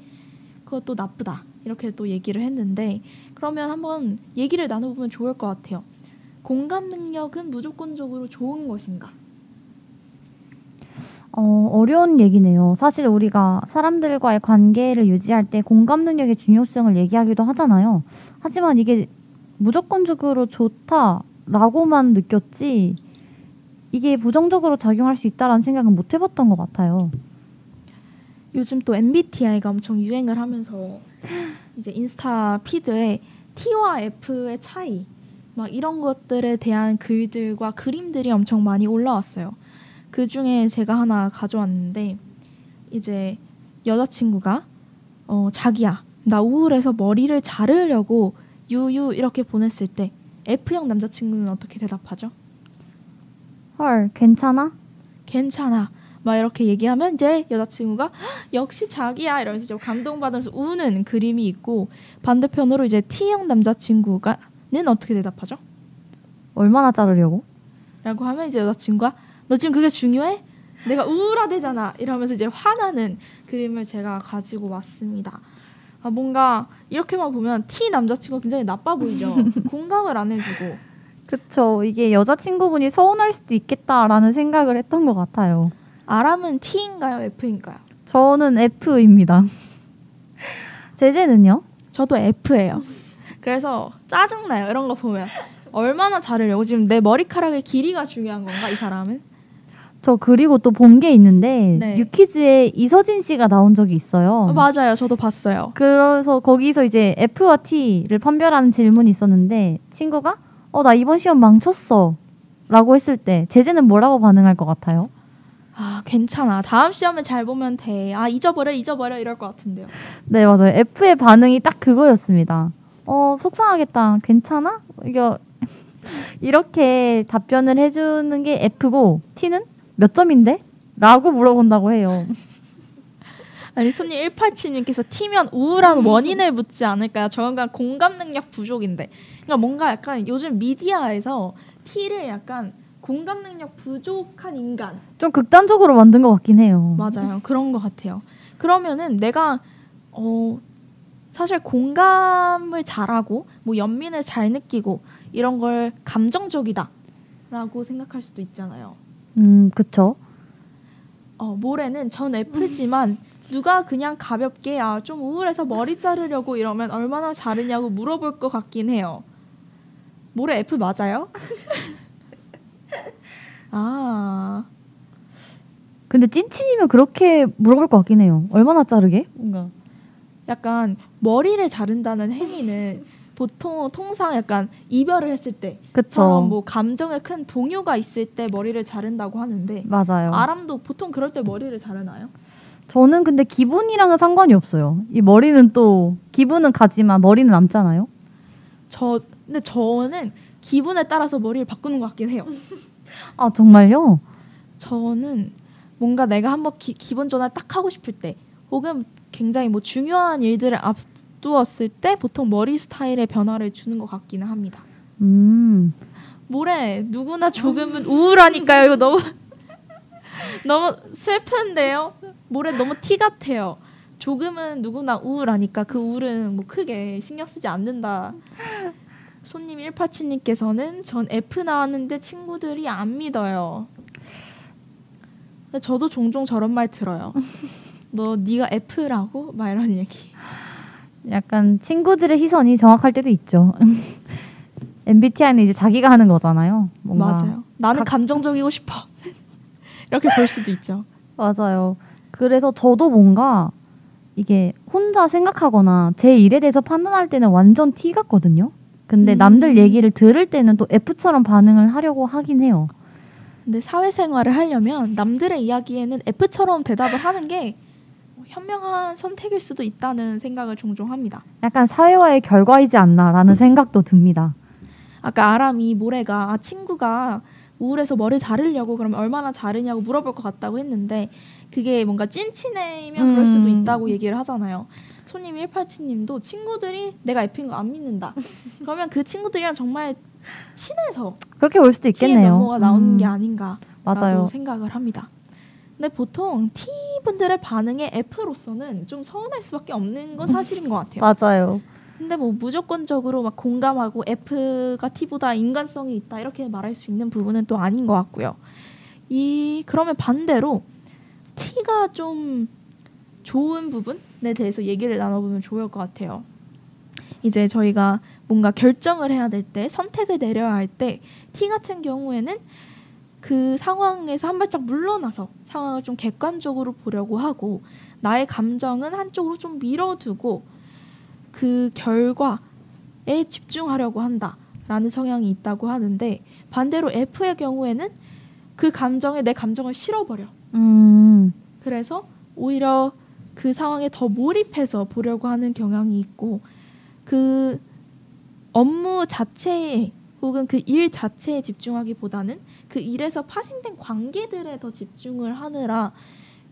[SPEAKER 2] 그것도 나쁘다 이렇게 또 얘기를 했는데 그러면 한번 얘기를 나눠보면 좋을 것 같아요. 공감 능력은 무조건적으로 좋은 것인가?
[SPEAKER 1] 어, 어려운 얘기네요. 사실 우리가 사람들과의 관계를 유지할 때 공감 능력의 중요성을 얘기하기도 하잖아요. 하지만 이게 무조건적으로 좋다라고만 느꼈지 이게 부정적으로 작용할 수 있다라는 생각은 못 해봤던 것 같아요.
[SPEAKER 2] 요즘 또 MBTI가 엄청 유행을 하면서 이제 인스타 피드에 T와 F의 차이 막 이런 것들에 대한 글들과 그림들이 엄청 많이 올라왔어요. 그 중에 제가 하나 가져왔는데 이제 여자친구가 어, 자기야 나 우울해서 머리를 자르려고 유유 이렇게 보냈을 때 F형 남자친구는 어떻게 대답하죠?
[SPEAKER 1] 헐, 괜찮아?
[SPEAKER 2] 괜찮아. 막 이렇게 얘기하면 이제 여자친구가 "헉, 역시 자기야 이러면서 좀 감동받으면서 우는 그림이 있고 반대편으로 이제 T형 남자친구가는 어떻게 대답하죠?
[SPEAKER 1] 얼마나 자르려고?
[SPEAKER 2] 라고 하면 이제 여자친구가 너 지금 그게 중요해? 내가 우울하대잖아 이러면서 이제 화나는 그림을 제가 가지고 왔습니다. 아 뭔가 이렇게만 보면 T 남자친구가 굉장히 나빠 보이죠. 공감을 안 해주고
[SPEAKER 1] 그쵸. 이게 여자친구분이 서운할 수도 있겠다라는 생각을 했던 것 같아요.
[SPEAKER 2] 아람은 T인가요 F인가요?
[SPEAKER 1] 저는 F입니다. 제재는요?
[SPEAKER 2] 저도 F예요. 그래서 짜증나요. 이런 거 보면. 얼마나 자르려고 지금 내 머리카락의 길이가 중요한 건가 이 사람은?
[SPEAKER 1] 저 그리고 또 본 게 있는데
[SPEAKER 2] 네.
[SPEAKER 1] 유키즈에 이서진 씨가 나온 적이 있어요.
[SPEAKER 2] 어, 맞아요. 저도 봤어요.
[SPEAKER 1] 그래서 거기서 이제 F와 T를 판별하는 질문이 있었는데 친구가 어 나 이번 시험 망쳤어 라고 했을 때 제재는 뭐라고 반응할 것 같아요?
[SPEAKER 2] 아 괜찮아. 다음 시험에 잘 보면 돼. 아 잊어버려 잊어버려 이럴 것 같은데요.
[SPEAKER 1] 네 맞아요. F의 반응이 딱 그거였습니다. 어 속상하겠다. 괜찮아? 이거 이렇게 답변을 해주는 게 F고 T는 몇 점인데? 라고 물어본다고 해요.
[SPEAKER 2] 아니 손님 187님께서 T면 우울한 원인을 묻지 않을까요? 저건 공감 능력 부족인데. 그러니까 뭔가 약간 요즘 미디어에서 T를 약간 공감 능력 부족한 인간
[SPEAKER 1] 좀 극단적으로 만든 것 같긴 해요.
[SPEAKER 2] 맞아요. 그런 것 같아요. 그러면은 내가 어 사실 공감을 잘하고 뭐 연민을 잘 느끼고 이런 걸 감정적이다라고 생각할 수도 있잖아요.
[SPEAKER 1] 음 그쵸.
[SPEAKER 2] 어 모래는 전 F지만 누가 그냥 가볍게 아 좀 우울해서 머리 자르려고 이러면 얼마나 자르냐고 물어볼 것 같긴 해요. 모래 F 맞아요? 아
[SPEAKER 1] 근데 찐친이면 그렇게 물어볼 것 같긴 해요. 얼마나 자르게? 뭔가.
[SPEAKER 2] 약간 머리를 자른다는 행위는 보통 통상 약간 이별을 했을 때
[SPEAKER 1] 그쵸.
[SPEAKER 2] 뭐 감정에 큰 동요가 있을 때 머리를 자른다고 하는데
[SPEAKER 1] 맞아요.
[SPEAKER 2] 아람도 보통 그럴 때 머리를 자르나요?
[SPEAKER 1] 저는 근데 기분이랑은 상관이 없어요. 이 머리는 또 기분은 가지만 머리는 남잖아요.
[SPEAKER 2] 저 근데 저는 기분에 따라서 머리를 바꾸는 것 같긴 해요.
[SPEAKER 1] 아 정말요?
[SPEAKER 2] 저는 뭔가 내가 한번 기, 기분 전환 딱 하고 싶을 때 혹은 굉장히 뭐 중요한 일들을 앞 두었을 때 보통 머리 스타일의 변화를 주는 것 같기는 합니다.
[SPEAKER 1] 음.
[SPEAKER 2] 모래 누구나 조금은 우울하니까요. 이거 너무 너무 슬픈데요. 모래 너무 티 같아요. 조금은 누구나 우울하니까 그 우울은 뭐 크게 신경 쓰지 않는다. 손님 187님께서는 전 F 나왔는데 친구들이 안 믿어요. 저도 종종 저런 말 들어요. 너 네가 F라고? 막 이런 얘기.
[SPEAKER 1] 약간 친구들의 시선이 정확할 때도 있죠. MBTI는 이제 자기가 하는 거잖아요.
[SPEAKER 2] 맞아요. 나는
[SPEAKER 1] 각-
[SPEAKER 2] 감정적이고 싶어. 이렇게 볼 수도 있죠.
[SPEAKER 1] 맞아요. 그래서 저도 뭔가 이게 혼자 생각하거나 제 일에 대해서 판단할 때는 완전 T 같거든요. 근데
[SPEAKER 2] 음.
[SPEAKER 1] 남들 얘기를 들을 때는 또 F처럼 반응을 하려고 하긴 해요.
[SPEAKER 2] 근데 사회생활을 하려면 남들의 이야기에는 F처럼 대답을 하는 게 현명한 선택일 수도 있다는 생각을 종종 합니다.
[SPEAKER 1] 약간 사회화의 결과이지 않나라는 생각도 듭니다.
[SPEAKER 2] 아까 아람이 모래가 아, 친구가 우울해서 머리 자르려고 그러면 얼마나 자르냐고 물어볼 것 같다고 했는데 그게 뭔가 찐친애면 그럴 수도
[SPEAKER 1] 음.
[SPEAKER 2] 있다고 얘기를 하잖아요. 손님 187님도 친구들이 내가 F인 거 안 믿는다. 그러면 그 친구들이랑 정말 친해서
[SPEAKER 1] 그렇게 볼 수도 있겠네요.
[SPEAKER 2] 면모가 나오는
[SPEAKER 1] 음,
[SPEAKER 2] 게 아닌가
[SPEAKER 1] 맞아요.
[SPEAKER 2] 생각을 합니다. 근데 보통 T 분들의 반응에 F로서는 좀 서운할 수밖에 없는 건 사실인 것 같아요.
[SPEAKER 1] 맞아요.
[SPEAKER 2] 근데 뭐 무조건적으로 막 공감하고 F가 T보다 인간성이 있다 이렇게 말할 수 있는 부분은 또 아닌 것 같고요. 이 그러면 반대로 T가 좀 좋은 부분에 대해서 얘기를 나눠보면 좋을 것 같아요. 이제 저희가 뭔가 결정을 해야 될 때 선택을 내려야 할 때 T 같은 경우에는 그 상황에서 한 발짝 물러나서 상황을 좀 객관적으로 보려고 하고 나의 감정은 한쪽으로 좀 밀어두고 그 결과에 집중하려고 한다라는 성향이 있다고 하는데 반대로 F의 경우에는 그 감정에 내 감정을 실어버려.
[SPEAKER 1] 음,
[SPEAKER 2] 그래서 오히려 그 상황에 더 몰입해서 보려고 하는 경향이 있고 그 업무 자체에 혹은 그 일 자체에 집중하기보다는 그 일에서 파생된 관계들에 더 집중을 하느라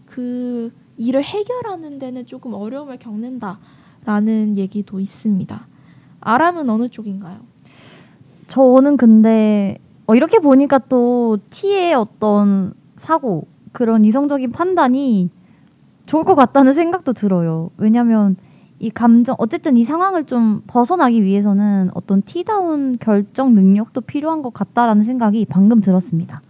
[SPEAKER 2] 그 일을 해결하는 데는 조금 어려움을 겪는다라는 얘기도 있습니다. 아람은 어느 쪽인가요?
[SPEAKER 1] 저는 근데 어, 이렇게 보니까 또 T의 어떤 사고 그런 이성적인 판단이 좋을 것 같다는 생각도 들어요. 왜냐하면 이 감정 어쨌든 이 상황을 좀 벗어나기 위해서는 어떤 T다운 결정 능력도 필요한 것 같다라는 생각이 방금 들었습니다.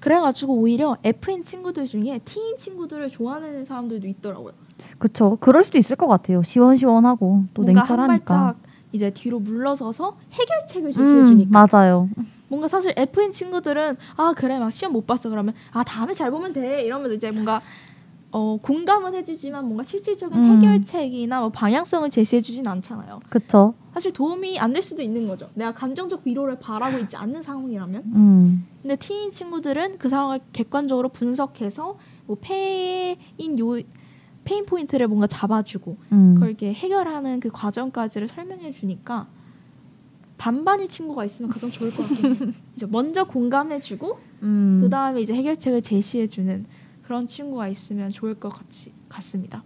[SPEAKER 2] 그래가지고 오히려 F인 친구들 중에 T인 친구들을 좋아하는 사람들도 있더라고요.
[SPEAKER 1] 그쵸. 그럴 수도 있을 것 같아요. 시원시원하고 또
[SPEAKER 2] 뭔가 한
[SPEAKER 1] 냉철하니까.
[SPEAKER 2] 발짝 이제 뒤로 물러서서 해결책을
[SPEAKER 1] 음,
[SPEAKER 2] 제시해주니까
[SPEAKER 1] 맞아요.
[SPEAKER 2] 뭔가 사실 F인 친구들은 아 그래 막 시험 못 봤어 그러면 아 다음에 잘 보면 돼 이러면서 이제 뭔가 어 공감은 해주지만 뭔가 실질적인
[SPEAKER 1] 음.
[SPEAKER 2] 해결책이나 뭐 방향성을 제시해주진 않잖아요.
[SPEAKER 1] 그쵸.
[SPEAKER 2] 사실 도움이 안 될 수도 있는 거죠. 내가 감정적 위로를 바라고 있지 않는 상황이라면.
[SPEAKER 1] 음,
[SPEAKER 2] 근데 T인 친구들은 그 상황을 객관적으로 분석해서 뭐 pain 요 pain point를 뭔가 잡아주고
[SPEAKER 1] 음.
[SPEAKER 2] 그걸 이렇게 해결하는 그 과정까지를 설명해 주니까 반반의 친구가 있으면 가장 좋을 것 같아요. 먼저 공감해주고
[SPEAKER 1] 음.
[SPEAKER 2] 그 다음에 이제 해결책을 제시해주는 그런 친구가 있으면 좋을 것 같이, 같습니다.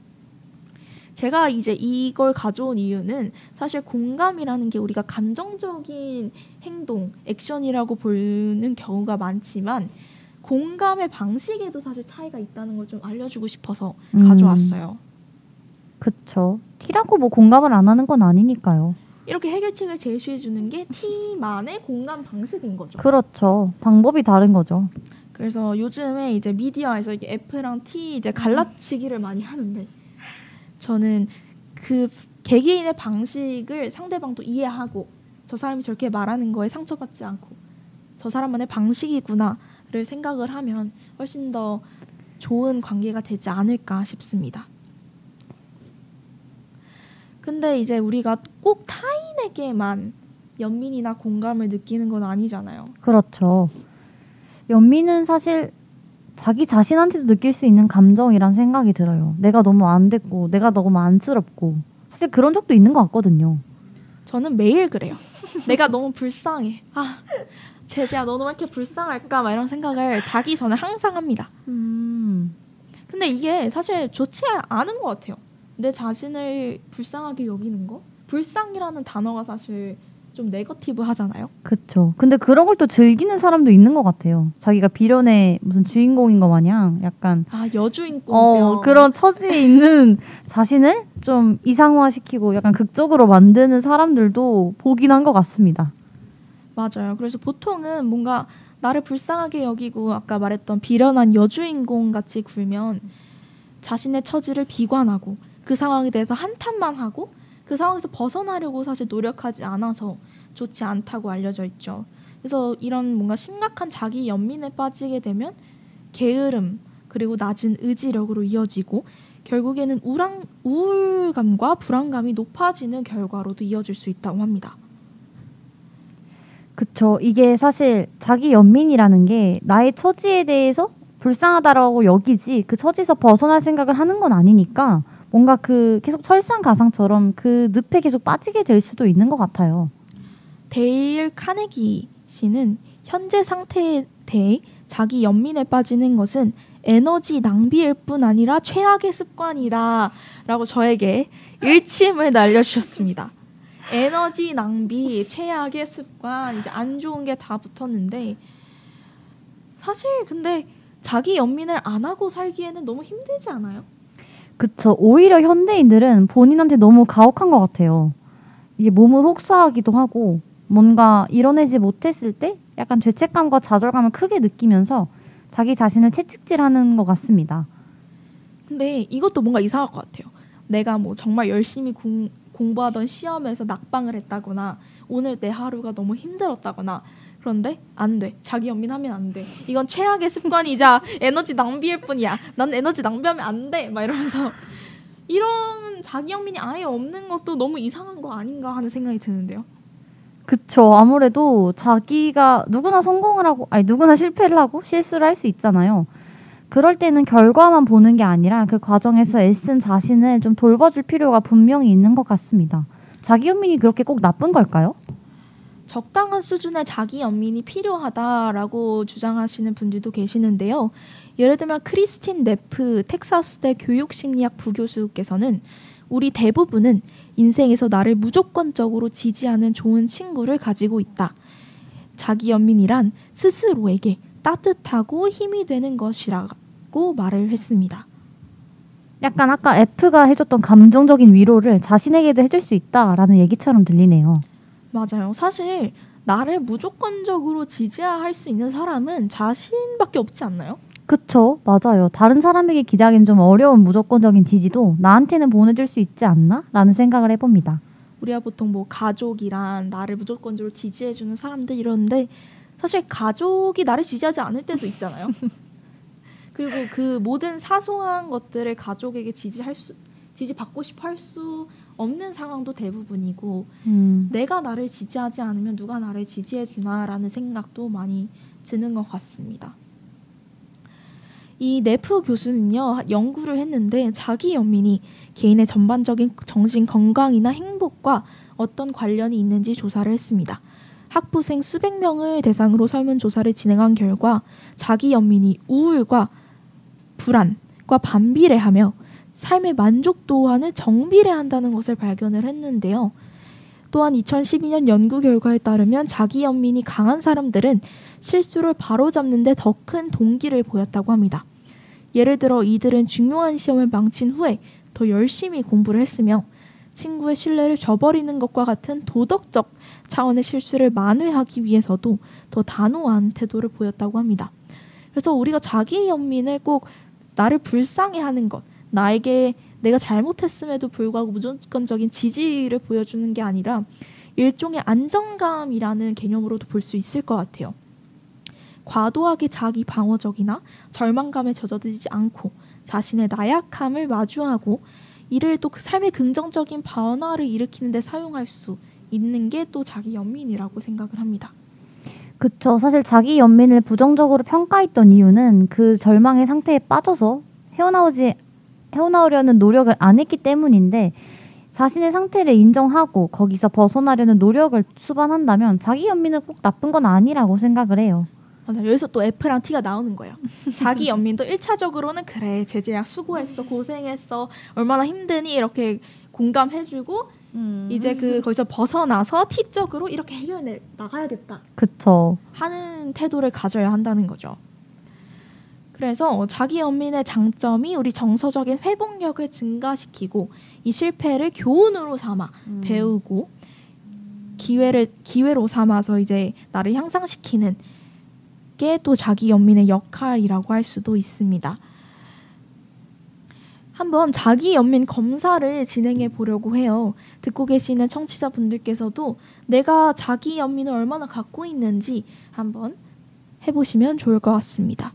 [SPEAKER 2] 제가 이제 이걸 가져온 이유는 사실 공감이라는 게 우리가 감정적인 행동, 액션이라고 보는 경우가 많지만 공감의 방식에도 사실 차이가 있다는 걸 좀 알려주고 싶어서
[SPEAKER 1] 음.
[SPEAKER 2] 가져왔어요.
[SPEAKER 1] 그쵸. T라고 뭐 공감을 안 하는 건 아니니까요.
[SPEAKER 2] 이렇게 해결책을 제시해 주는 게 T만의 공감 방식인 거죠.
[SPEAKER 1] 그렇죠. 방법이 다른 거죠.
[SPEAKER 2] 그래서 요즘에 이제 미디어에서 이게 F랑 T 이제 갈라치기를 많이 하는데 저는 그 개개인의 방식을 상대방도 이해하고 저 사람이 저렇게 말하는 거에 상처받지 않고 저 사람만의 방식이구나를 생각을 하면 훨씬 더 좋은 관계가 되지 않을까 싶습니다. 근데 이제 우리가 꼭 타인에게만 연민이나 공감을 느끼는 건 아니잖아요.
[SPEAKER 1] 그렇죠. 연민은 사실 자기 자신한테도 느낄 수 있는 감정이란 생각이 들어요. 내가 너무 안 됐고, 내가 너무 안쓰럽고. 사실 그런 적도 있는 것 같거든요.
[SPEAKER 2] 저는 매일 그래요. 내가 너무 불쌍해. 아, 제재야, 너는 왜 이렇게 불쌍할까? 막 이런 생각을 자기 전에 항상 합니다.
[SPEAKER 1] 음.
[SPEAKER 2] 근데 이게 사실 좋지 않은 것 같아요. 내 자신을 불쌍하게 여기는 거? 불쌍이라는 단어가 사실 좀 네거티브 하잖아요.
[SPEAKER 1] 그쵸. 근데 그런 걸 또 즐기는 사람도 있는 것 같아요. 자기가 비련의 무슨 주인공인 것 마냥 약간
[SPEAKER 2] 아, 여주인공.
[SPEAKER 1] 어, 그런 처지에 있는 자신을 좀 이상화시키고 약간 극적으로 만드는 사람들도 보긴 한 것 같습니다.
[SPEAKER 2] 맞아요. 그래서 보통은 뭔가 나를 불쌍하게 여기고 아까 말했던 비련한 여주인공 같이 굴면 자신의 처지를 비관하고 그 상황에 대해서 한탄만 하고 그 상황에서 벗어나려고 사실 노력하지 않아서 좋지 않다고 알려져 있죠. 그래서 이런 뭔가 심각한 자기 연민에 빠지게 되면 게으름 그리고 낮은 의지력으로 이어지고 결국에는 우랑, 우울감과 불안감이 높아지는 결과로도 이어질 수 있다고 합니다.
[SPEAKER 1] 그쵸. 이게 사실 자기 연민이라는 게 나의 처지에 대해서 불쌍하다라고 여기지 그 처지에서 벗어날 생각을 하는 건 아니니까 뭔가 그 계속 설상가상처럼 그 늪에 계속 빠지게 될 수도 있는 것 같아요.
[SPEAKER 2] 데일 카네기 씨는 현재 상태에 대해 자기 연민에 빠지는 것은 에너지 낭비일 뿐 아니라 최악의 습관이다라고 저에게 일침을 날려주셨습니다. 에너지 낭비, 최악의 습관, 이제 안 좋은 게 다 붙었는데 사실 근데 자기 연민을 안 하고 살기에는 너무 힘들지 않아요?
[SPEAKER 1] 그쵸. 오히려 현대인들은 본인한테 너무 가혹한 것 같아요. 이게 몸을 혹사하기도 하고 뭔가 이뤄내지 못했을 때 약간 죄책감과 좌절감을 크게 느끼면서 자기 자신을 채찍질하는 것 같습니다.
[SPEAKER 2] 근데 이것도 뭔가 이상할 것 같아요. 내가 뭐 정말 열심히 공, 공부하던 시험에서 낙방을 했다거나 오늘 내 하루가 너무 힘들었다거나 그런데 안 돼. 자기 연민하면 안 돼. 이건 최악의 습관이자 에너지 낭비일 뿐이야. 난 에너지 낭비하면 안 돼. 막 이러면서 이런 자기 연민이 아예 없는 것도 너무 이상한 거 아닌가 하는 생각이 드는데요.
[SPEAKER 1] 그쵸. 아무래도 자기가 누구나 성공을 하고, 아니, 누구나 실패를 하고 실수를 할 수 있잖아요. 그럴 때는 결과만 보는 게 아니라 그 과정에서 애쓴 자신을 좀 돌봐줄 필요가 분명히 있는 것 같습니다. 자기 연민이 그렇게 꼭 나쁜 걸까요?
[SPEAKER 2] 적당한 수준의 자기 연민이 필요하다라고 주장하시는 분들도 계시는데요. 예를 들면 크리스틴 네프 텍사스대 교육심리학 부교수께서는 우리 대부분은 인생에서 나를 무조건적으로 지지하는 좋은 친구를 가지고 있다. 자기 연민이란 스스로에게 따뜻하고 힘이 되는 것이라고 말을 했습니다.
[SPEAKER 1] 약간 아까 F가 해줬던 감정적인 위로를 자신에게도 해줄 수 있다라는 얘기처럼 들리네요.
[SPEAKER 2] 맞아요. 사실 나를 무조건적으로 지지할 수 있는 사람은 자신밖에 없지 않나요?
[SPEAKER 1] 그쵸, 맞아요. 다른 사람에게 기대하기는 좀 어려운 무조건적인 지지도 나한테는 보내줄 수 있지 않나? 라는 생각을 해봅니다.
[SPEAKER 2] 우리가 보통 뭐 가족이란 나를 무조건적으로 지지해주는 사람들 이러는데 사실 가족이 나를 지지하지 않을 때도 있잖아요. 그리고 그 모든 사소한 것들을 가족에게 지지할 수 지지받고 싶어 할 수 없는 상황도 대부분이고
[SPEAKER 1] 음,
[SPEAKER 2] 내가 나를 지지하지 않으면 누가 나를 지지해 주나라는 생각도 많이 드는 것 같습니다. 이 네프 교수는요 연구를 했는데 자기 연민이 개인의 전반적인 정신 건강이나 행복과 어떤 관련이 있는지 조사를 했습니다. 학부생 수백 명을 대상으로 설문 조사를 진행한 결과 자기 연민이 우울과 불안과 반비례하며 삶의 만족도와는 정비례한다는 것을 발견을 했는데요. 또한 2012년 연구 결과에 따르면 자기 연민이 강한 사람들은 실수를 바로잡는데 더 큰 동기를 보였다고 합니다. 예를 들어 이들은 중요한 시험을 망친 후에 더 열심히 공부를 했으며 친구의 신뢰를 저버리는 것과 같은 도덕적 차원의 실수를 만회하기 위해서도 더 단호한 태도를 보였다고 합니다. 그래서 우리가 자기 연민을 꼭 나를 불쌍해 하는 것, 나에게 내가 잘못했음에도 불구하고 무조건적인 지지를 보여주는 게 아니라 일종의 안정감이라는 개념으로도 볼 수 있을 것 같아요. 과도하게 자기 방어적이나 절망감에 젖어들지 않고 자신의 나약함을 마주하고 이를 또그 삶의 긍정적인 변화를 일으키는 데 사용할 수 있는 게 또 자기 연민이라고 생각을 합니다.
[SPEAKER 1] 그쵸. 사실 자기 연민을 부정적으로 평가했던 이유는 그 절망의 상태에 빠져서 헤어나오지, 헤어나오려는 노력을 안 했기 때문인데 자신의 상태를 인정하고 거기서 벗어나려는 노력을 수반한다면 자기 연민은 꼭 나쁜 건 아니라고 생각을 해요.
[SPEAKER 2] 여기서 또 F랑 T가 나오는 거예요. 자기 연민도 1차적으로는 그래 제재야 수고했어 고생했어 얼마나 힘드니 이렇게 공감해주고 이제 그 거기서 벗어나서 T적으로 이렇게 해결해 나가야겠다
[SPEAKER 1] 그쵸.
[SPEAKER 2] 하는 태도를 가져야 한다는 거죠. 그래서 자기 연민의 장점이 우리 정서적인 회복력을 증가시키고 이 실패를 교훈으로 삼아 배우고 기회를 기회로 삼아서 이제 나를 향상시키는 게 또 자기 연민의 역할이라고 할 수도 있습니다. 한번 자기 연민 검사를 진행해 보려고 해요. 듣고 계시는 청취자분들께서도 내가 자기 연민을 얼마나 갖고 있는지 한번 해보시면 좋을 것 같습니다.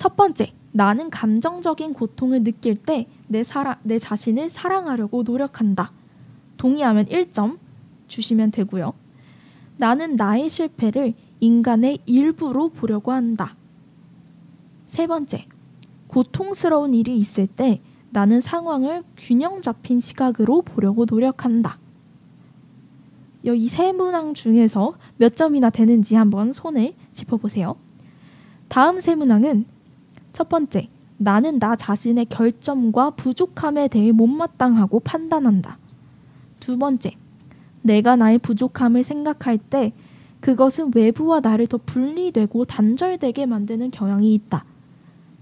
[SPEAKER 2] 첫 번째, 나는 감정적인 고통을 느낄 때 내 사랑, 내 자신을 사랑하려고 노력한다. 동의하면 1점 주시면 되고요. 나는 나의 실패를 인간의 일부로 보려고 한다. 세 번째, 고통스러운 일이 있을 때 나는 상황을 균형 잡힌 시각으로 보려고 노력한다. 이세 문항 중에서 몇 점이나 되는지 한번 손을 짚어보세요. 다음 세 문항은 첫 번째, 나는 나 자신의 결점과 부족함에 대해 못마땅하고 판단한다. 두 번째, 내가 나의 부족함을 생각할 때 그것은 외부와 나를 더 분리되고 단절되게 만드는 경향이 있다.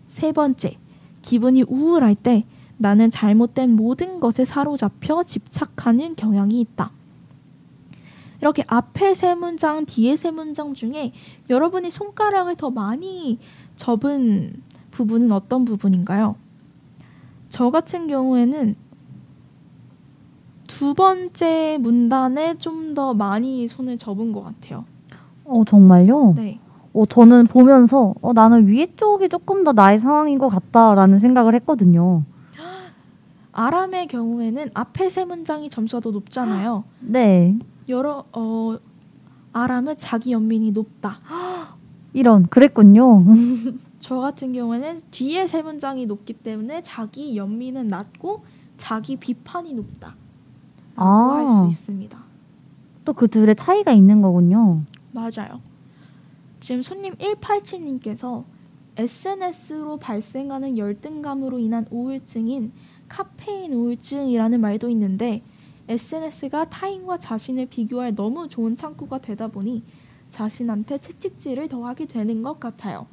[SPEAKER 2] 세 번째, 기분이 우울할 때 나는 잘못된 모든 것에 사로잡혀 집착하는 경향이 있다. 이렇게 앞에 세 문장, 뒤에 세 문장 중에 여러분이 손가락을 더 많이 접은 부분은 어떤 부분인가요? 저 같은 경우에는 두 번째 문단에 좀 더 많이 손을 접은 것 같아요.
[SPEAKER 1] 어, 정말요?
[SPEAKER 2] 네.
[SPEAKER 1] 어, 저는 보면서 어, 나는 위에 쪽이 조금 더 나의 상황인 것 같다라는 생각을 했거든요.
[SPEAKER 2] 아람의 경우에는 앞에 세 문장이 점수가 더 높잖아요.
[SPEAKER 1] 네.
[SPEAKER 2] 여러 어 아람은 자기 연민이 높다.
[SPEAKER 1] 이런, 그랬군요.
[SPEAKER 2] 저 같은 경우에는 뒤에 세 문장이 높기 때문에 자기 연민은 낮고 자기 비판이 높다. 라고 할수
[SPEAKER 1] 아,
[SPEAKER 2] 있습니다.
[SPEAKER 1] 또 그 둘의 차이가 있는 거군요.
[SPEAKER 2] 맞아요. 지금 손님 187님께서 SNS로 발생하는 열등감으로 인한 우울증인 카페인 우울증이라는 말도 있는데 SNS가 타인과 자신을 비교할 너무 좋은 창구가 되다 보니 자신한테 채찍질을 더하게 되는 것 같아요.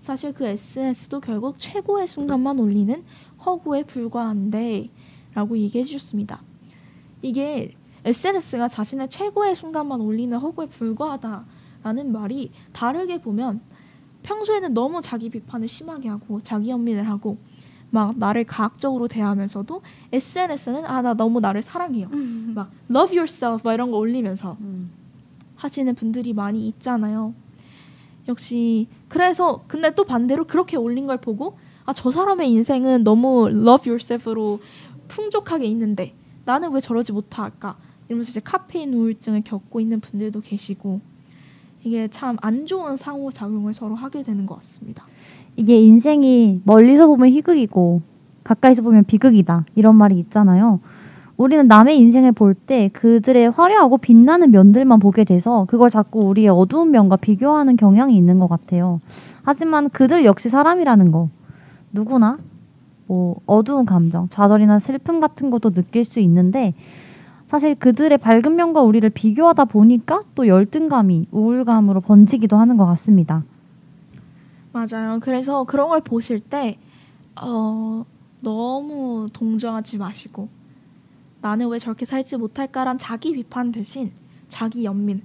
[SPEAKER 2] 사실 그 SNS도 결국 최고의 순간만 올리는 허구에 불과한데 라고 얘기해 주셨습니다. 이게 SNS가 자신의 최고의 순간만 올리는 허구에 불과하다라는 말이 다르게 보면 평소에는 너무 자기 비판을 심하게 하고 자기 연민을 하고 막 나를 과학적으로 대하면서도 SNS는 아 나 너무 나를 사랑해요. 막 love yourself 막 이런 거 올리면서 하시는 분들이 많이 있잖아요. 역시 그래서 근데 또 반대로 그렇게 올린 걸 보고 아 저 사람의 인생은 너무 love yourself로 풍족하게 있는데 나는 왜 저러지 못할까 이러면서 이제 카페인 우울증을 겪고 있는 분들도 계시고 이게 참 안 좋은 상호 작용을 서로 하게 되는 것 같습니다.
[SPEAKER 1] 이게 인생이 멀리서 보면 희극이고 가까이서 보면 비극이다 이런 말이 있잖아요. 우리는 남의 인생을 볼 때 그들의 화려하고 빛나는 면들만 보게 돼서 그걸 자꾸 우리의 어두운 면과 비교하는 경향이 있는 것 같아요. 하지만 그들 역시 사람이라는 거 누구나 뭐 어두운 감정, 좌절이나 슬픔 같은 것도 느낄 수 있는데 사실 그들의 밝은 면과 우리를 비교하다 보니까 또 열등감이 우울감으로 번지기도 하는 것 같습니다.
[SPEAKER 2] 맞아요. 그래서 그런 걸 보실 때 어, 너무 동정하지 마시고 나는 왜 저렇게 살지 못할까란 자기 비판 대신 자기 연민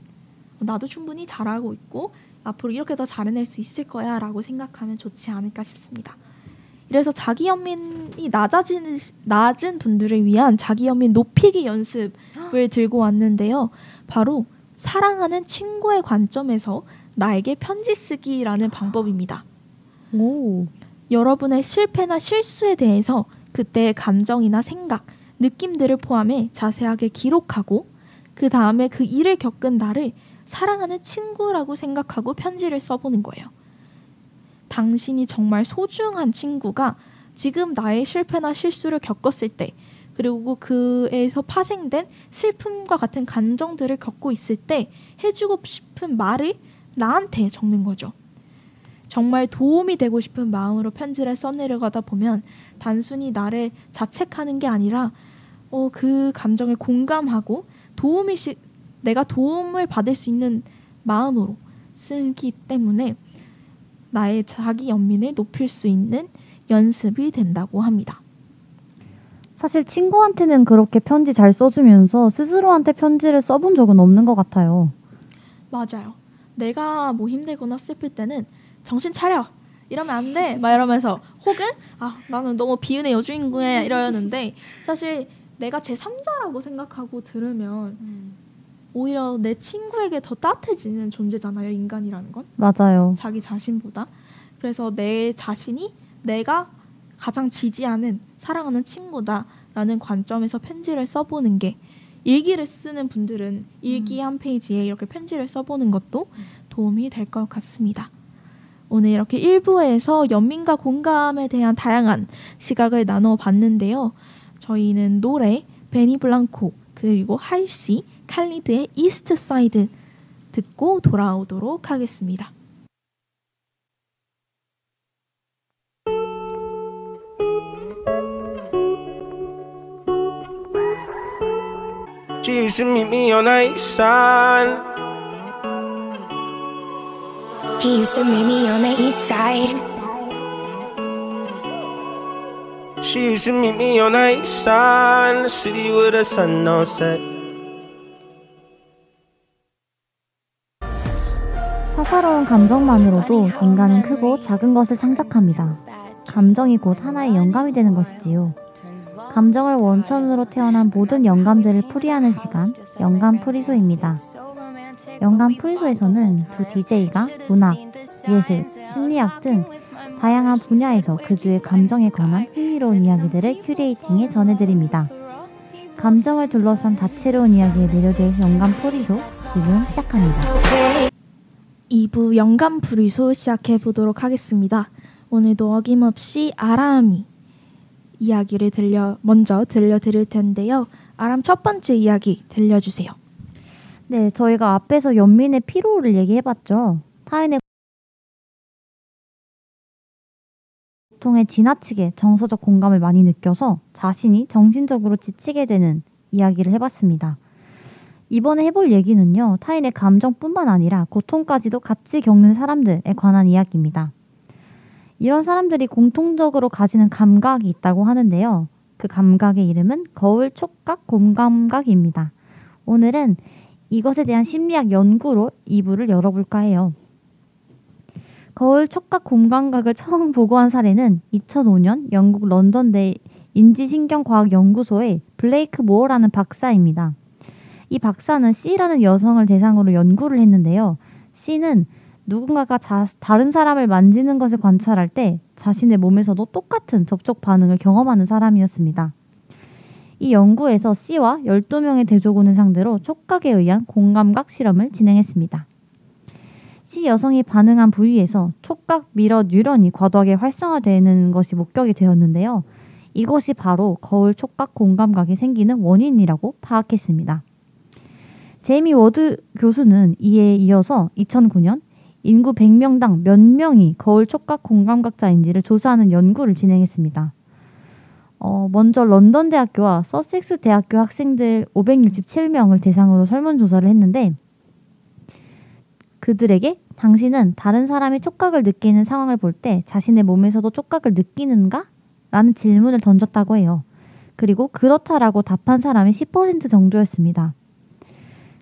[SPEAKER 2] 나도 충분히 잘하고 있고 앞으로 이렇게 더 잘해낼 수 있을 거야 라고 생각하면 좋지 않을까 싶습니다. 이래서 자기 연민이 낮아지는 낮은 분들을 위한 자기 연민 높이기 연습을 들고 왔는데요. 바로 사랑하는 친구의 관점에서 나에게 편지 쓰기라는 방법입니다.
[SPEAKER 1] 오.
[SPEAKER 2] 여러분의 실패나 실수에 대해서 그때의 감정이나 생각, 느낌들을 포함해 자세하게 기록하고 그 다음에 그 일을 겪은 나를 사랑하는 친구라고 생각하고 편지를 써보는 거예요. 당신이 정말 소중한 친구가 지금 나의 실패나 실수를 겪었을 때 그리고 그에서 파생된 슬픔과 같은 감정들을 겪고 있을 때 해주고 싶은 말을 나한테 적는 거죠. 정말 도움이 되고 싶은 마음으로 편지를 써내려가다 보면 단순히 나를 자책하는 게 아니라 어, 그 감정을 공감하고 도움이 시, 내가 도움을 받을 수 있는 마음으로 쓰기 때문에 나의 자기 연민을 높일 수 있는 연습이 된다고 합니다.
[SPEAKER 1] 사실 친구한테는 그렇게 편지 잘 써주면서 스스로한테 편지를 써본 적은 없는 것 같아요.
[SPEAKER 2] 맞아요. 내가 뭐 힘들거나 슬플 때는 정신 차려 이러면 안 돼. 막 이러면서 혹은 아 나는 너무 비운의 여주인공이야 이러는데 사실 내가 제 3자라고 생각하고 들으면 오히려 내 친구에게 더 따뜻해지는 존재잖아요 인간이라는 건
[SPEAKER 1] 맞아요.
[SPEAKER 2] 자기 자신보다 그래서 내 자신이 내가 가장 지지하는 사랑하는 친구다라는 관점에서 편지를 써보는 게 일기를 쓰는 분들은 일기 한 페이지에 이렇게 편지를 써보는 것도 도움이 될 것 같습니다. 오늘 이렇게 1부에서 연민과 공감에 대한 다양한 시각을 나눠 봤는데요. 저희는 노래 베니 블랑코 그리고 할시 칼리드의 Eastside 듣고 돌아오도록 하겠습니다.
[SPEAKER 3] She used to meet me on the east side.
[SPEAKER 4] He used to meet me on the east side.
[SPEAKER 3] She used to meet me on the east side, in the city with the sun on set.
[SPEAKER 1] 사사로운 감정만으로도 인간은 크고 작은 것을 창작합니다. 감정이 곧 하나의 영감이 되는 것이지요. 감정을 원천으로 태어난 모든 영감들을 풀이하는 시간, 영감 풀이소입니다. 영감 풀이소에서는 두 DJ가 문학, 예술, 심리학 등 다양한 분야에서 그주의 감정에 관한 흥미로운 이야기들을 큐레이팅해 전해드립니다. 감정을 둘러싼 다채로운 이야기에 매료될 영감 풀이소 지금 시작합니다.
[SPEAKER 2] 2부 영감 불의소 시작해 보도록 하겠습니다. 오늘도 어김없이 아람이 이야기를 들려 먼저 들려드릴 텐데요. 아람 첫 번째 이야기 들려주세요.
[SPEAKER 1] 네, 저희가 앞에서 연민의 피로를 얘기해봤죠. 타인의 고통에 지나치게 정서적 공감을 많이 느껴서 자신이 정신적으로 지치게 되는 이야기를 해봤습니다. 이번에 해볼 얘기는요, 타인의 감정뿐만 아니라 고통까지도 같이 겪는 사람들에 관한 이야기입니다. 이런 사람들이 공통적으로 가지는 감각이 있다고 하는데요. 그 감각의 이름은 거울 촉각 공감각입니다. 오늘은 이것에 대한 심리학 연구로 2부를 열어볼까 해요. 거울 촉각 공감각을 처음 보고한 사례는 2005년 영국 런던대 인지신경과학연구소의 블레이크 모어라는 박사입니다. 이 박사는 C라는 여성을 대상으로 연구를 했는데요. C는 누군가가 자, 다른 사람을 만지는 것을 관찰할 때 자신의 몸에서도 똑같은 접촉 반응을 경험하는 사람이었습니다. 이 연구에서 C와 12명의 대조군을 상대로 촉각에 의한 공감각 실험을 진행했습니다. C 여성이 반응한 부위에서 촉각 미러 뉴런이 과도하게 활성화되는 것이 목격이 되었는데요. 이것이 바로 거울 촉각 공감각이 생기는 원인이라고 파악했습니다. 제이미 워드 교수는 이에 이어서 2009년 인구 100명당 몇 명이 거울 촉각 공감각자인지를 조사하는 연구를 진행했습니다. 어, 먼저 런던 대학교와 서섹스 대학교 학생들 567명을 대상으로 설문조사를 했는데 그들에게 당신은 다른 사람이 촉각을 느끼는 상황을 볼 때 자신의 몸에서도 촉각을 느끼는가? 라는 질문을 던졌다고 해요. 그리고 그렇다라고 답한 사람이 10% 정도였습니다.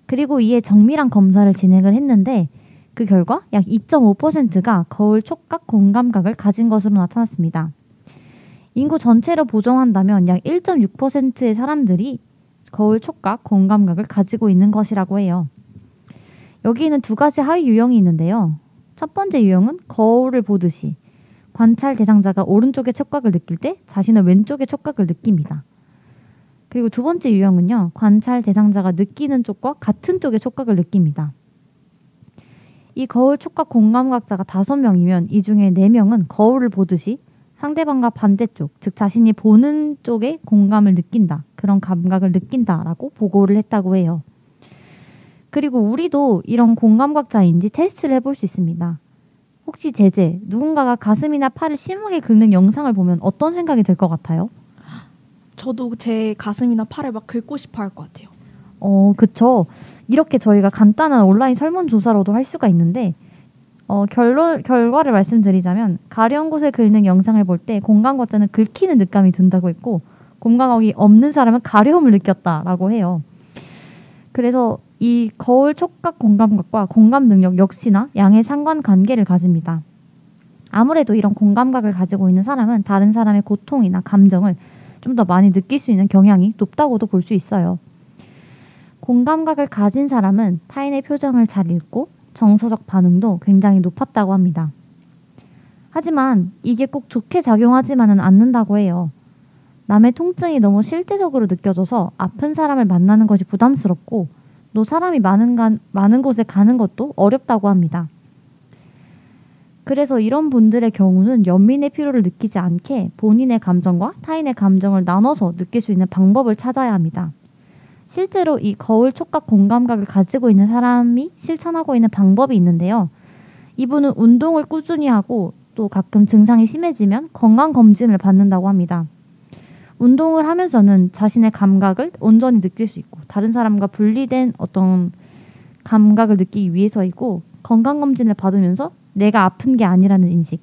[SPEAKER 1] 그리고 이에 정밀한 검사를 진행을 했는데 그 결과 약 2.5%가 거울 촉각 공감각을 가진 것으로 나타났습니다. 인구 전체로 보정한다면 약 1.6%의 사람들이 거울 촉각 공감각을 가지고 있는 것이라고 해요. 여기에는 두 가지 하위 유형이 있는데요. 첫 번째 유형은 거울을 보듯이 관찰 대상자가 오른쪽의 촉각을 느낄 때 자신은 왼쪽의 촉각을 느낍니다. 그리고 두 번째 유형은요. 관찰 대상자가 느끼는 쪽과 같은 쪽의 촉각을 느낍니다. 이 거울 촉각 공감각자가 다섯 명이면 이 중에 네 명은 거울을 보듯이 상대방과 반대쪽, 즉 자신이 보는 쪽에 공감을 느낀다. 그런 감각을 느낀다라고 보고를 했다고 해요. 그리고 우리도 이런 공감각자인지 테스트를 해볼 수 있습니다. 혹시 제재, 누군가가 가슴이나 팔을 심하게 긁는 영상을 보면 어떤 생각이 들 것 같아요?
[SPEAKER 2] 저도 제 가슴이나 팔을 막 긁고 싶어 할 것 같아요.
[SPEAKER 1] 어, 그쵸. 이렇게 저희가 간단한 온라인 설문조사로도 할 수가 있는데, 어, 결론, 결과를 말씀드리자면, 가려운 곳에 긁는 영상을 볼 때 공감각자는 긁히는 느낌이 든다고 했고, 공감각이 없는 사람은 가려움을 느꼈다라고 해요. 그래서 이 거울 촉각 공감각과 공감 능력 역시나 양의 상관 관계를 가집니다. 아무래도 이런 공감각을 가지고 있는 사람은 다른 사람의 고통이나 감정을 좀 더 많이 느낄 수 있는 경향이 높다고도 볼 수 있어요. 공감각을 가진 사람은 타인의 표정을 잘 읽고 정서적 반응도 굉장히 높았다고 합니다. 하지만 이게 꼭 좋게 작용하지만은 않는다고 해요. 남의 통증이 너무 실제적으로 느껴져서 아픈 사람을 만나는 것이 부담스럽고 또 사람이 많은, 가, 많은 곳에 가는 것도 어렵다고 합니다. 그래서 이런 분들의 경우는 연민의 필요를 느끼지 않게 본인의 감정과 타인의 감정을 나눠서 느낄 수 있는 방법을 찾아야 합니다. 실제로 이 거울 촉각 공감각을 가지고 있는 사람이 실천하고 있는 방법이 있는데요. 이분은 운동을 꾸준히 하고 또 가끔 증상이 심해지면 건강 검진을 받는다고 합니다. 운동을 하면서는 자신의 감각을 온전히 느낄 수 있고 다른 사람과 분리된 어떤 감각을 느끼기 위해서이고 건강 검진을 받으면서 내가 아픈 게 아니라는 인식.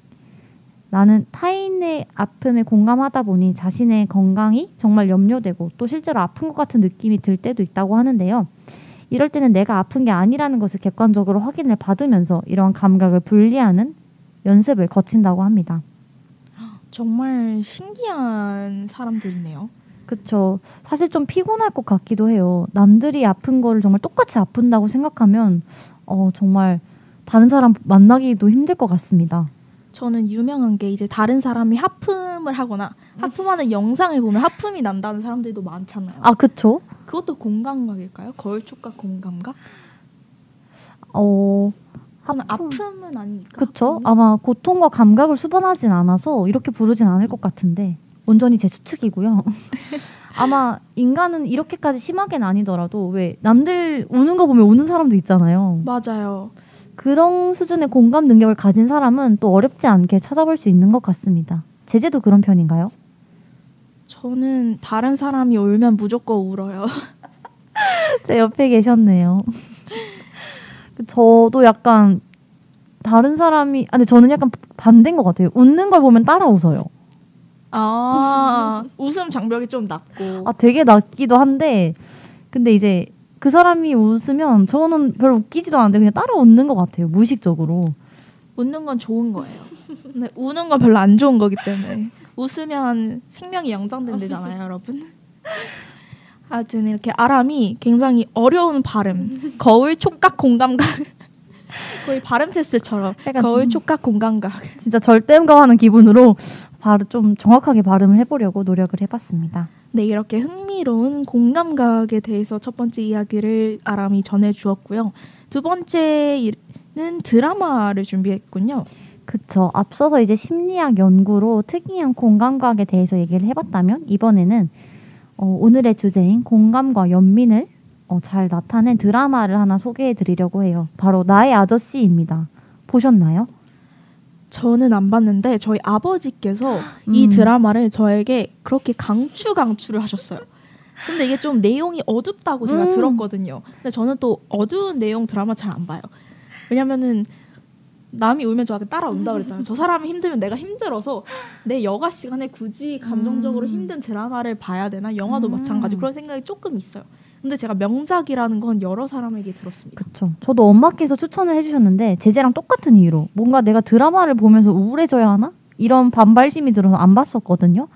[SPEAKER 1] 나는 타인의 아픔에 공감하다 보니 자신의 건강이 정말 염려되고 또 실제로 아픈 것 같은 느낌이 들 때도 있다고 하는데요. 이럴 때는 내가 아픈 게 아니라는 것을 객관적으로 확인을 받으면서 이러한 감각을 분리하는 연습을 거친다고 합니다.
[SPEAKER 2] 정말 신기한 사람들이네요.
[SPEAKER 1] 그쵸. 사실 좀 피곤할 것 같기도 해요. 남들이 아픈 거를 정말 똑같이 아픈다고 생각하면 어, 정말 다른 사람 만나기도 힘들 것 같습니다.
[SPEAKER 2] 저는 유명한 게 이제 다른 사람이 하품을 하거나 하품하는 영상을 보면 하품이 난다는 사람들도 많잖아요.
[SPEAKER 1] 아, 그쵸.
[SPEAKER 2] 그것도 공감각일까요? 거울 촉각 공감각?
[SPEAKER 1] 어, 하품.
[SPEAKER 2] 아픔은 아니니까.
[SPEAKER 1] 그쵸.
[SPEAKER 2] 하품은?
[SPEAKER 1] 아마 고통과 감각을 수반하진 않아서 이렇게 부르진 않을 것 같은데 온전히 제 추측이고요. 아마 인간은 이렇게까지 심하게는 아니더라도 왜 남들 우는 거 보면 우는 사람도 있잖아요.
[SPEAKER 2] 맞아요.
[SPEAKER 1] 그런 수준의 공감 능력을 가진 사람은 또 어렵지 않게 찾아볼 수 있는 것 같습니다. 제재도 그런 편인가요?
[SPEAKER 2] 저는 다른 사람이 울면 무조건 울어요.
[SPEAKER 1] 제 옆에 계셨네요. 저도 약간 다른 사람이 아 근데 저는 약간 반대인 것 같아요. 웃는 걸 보면 따라 웃어요.
[SPEAKER 2] 아 웃음 장벽이 좀 낮고
[SPEAKER 1] 아 되게 낫기도 한데 근데 이제 그 사람이 웃으면 저는 별로 웃기지도 않는데 그냥 따라 웃는 것 같아요. 무의식적으로.
[SPEAKER 2] 웃는 건 좋은 거예요. 근데 우는 건 별로 안 좋은 거기 때문에 웃으면 생명이 연장된대잖아요, 여러분. 하여튼 이렇게 아람이 굉장히 어려운 발음, 거울 촉각 공감각 거의 발음 테스트처럼 거울 촉각 공감각.
[SPEAKER 1] 진짜 절대음감하는 기분으로 바로 좀 정확하게 발음을 해보려고 노력을 해봤습니다.
[SPEAKER 2] 네, 이렇게 흥미로운 공감각에 대해서 첫 번째 이야기를 아람이 전해 주었고요. 두 번째는 드라마를 준비했군요.
[SPEAKER 1] 그쵸. 앞서서 이제 심리학 연구로 특이한 공감각에 대해서 얘기를 해봤다면 이번에는 어, 오늘의 주제인 공감과 연민을 어, 잘 나타낸 드라마를 하나 소개해 드리려고 해요. 바로 나의 아저씨입니다. 보셨나요?
[SPEAKER 2] 저는 안 봤는데 저희 아버지께서 이
[SPEAKER 1] 음.
[SPEAKER 2] 드라마를 저에게 그렇게 강추 강추를 하셨어요. 근데 이게 좀 내용이 어둡다고 제가
[SPEAKER 1] 음.
[SPEAKER 2] 들었거든요. 근데 저는 또 어두운 내용 드라마 잘 안 봐요. 왜냐면은 남이 울면 저한테 따라 운다 그랬잖아요. 저 사람이 힘들면 내가 힘들어서 내 여가 시간에 굳이 감정적으로
[SPEAKER 1] 음.
[SPEAKER 2] 힘든 드라마를 봐야 되나? 영화도
[SPEAKER 1] 음.
[SPEAKER 2] 마찬가지 그런 생각이 조금 있어요. 근데 제가 명작이라는 건 여러 사람에게 들었습니다.
[SPEAKER 1] 그쵸. 저도 엄마께서 추천을 해주셨는데 제재랑 똑같은 이유로 뭔가 내가 드라마를 보면서 우울해져야 하나? 이런 반발심이 들어서 안 봤었거든요.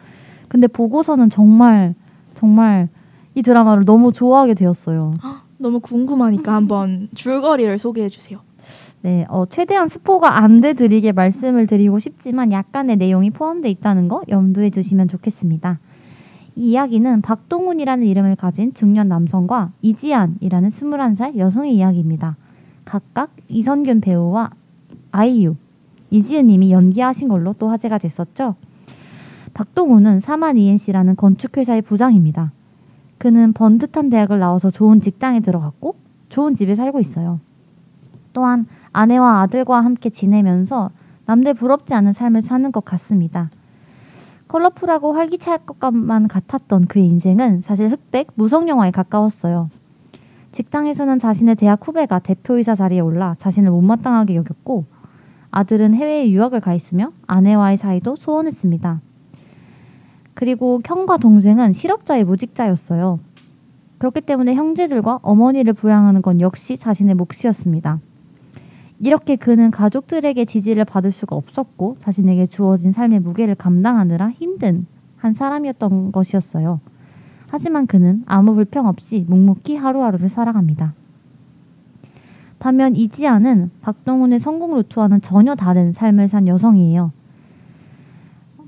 [SPEAKER 1] 근데 보고서는 정말 정말 이 드라마를 너무 좋아하게 되었어요.
[SPEAKER 2] 너무 궁금하니까 한번 줄거리를 소개해 주세요.
[SPEAKER 1] 네, 어, 최대한 스포가 안돼 드리게 말씀을 드리고 싶지만 약간의 내용이 포함되어 있다는 거 염두에 두시면 좋겠습니다. 이 이야기는 박동훈이라는 이름을 가진 중년 남성과 이지안이라는 21살 여성의 이야기입니다. 각각 이선균 배우와 아이유, 이지은 님이 연기하신 걸로 또 화제가 됐었죠. 박동훈은 사만 ENC라는 건축회사의 부장입니다. 그는 번듯한 대학을 나와서 좋은 직장에 들어갔고 좋은 집에 살고 있어요. 또한 아내와 아들과 함께 지내면서 남들 부럽지 않은 삶을 사는 것 같습니다. 컬러풀하고 활기차할 것만 같았던 그의 인생은 사실 흑백 무성 영화에 가까웠어요. 직장에서는 자신의 대학 후배가 대표이사 자리에 올라 자신을 못마땅하게 여겼고 아들은 해외에 유학을 가 있으며 아내와의 사이도 소원했습니다. 그리고 형과 동생은 실업자의 무직자였어요. 그렇기 때문에 형제들과 어머니를 부양하는 건 역시 자신의 몫이었습니다. 이렇게 그는 가족들에게 지지를 받을 수가 없었고 자신에게 주어진 삶의 무게를 감당하느라 힘든 한 사람이었던 것이었어요. 하지만 그는 아무 불평 없이 묵묵히 하루하루를 살아갑니다. 반면 이지아는 박동훈의 성공 루트와는 전혀 다른 삶을 산 여성이에요.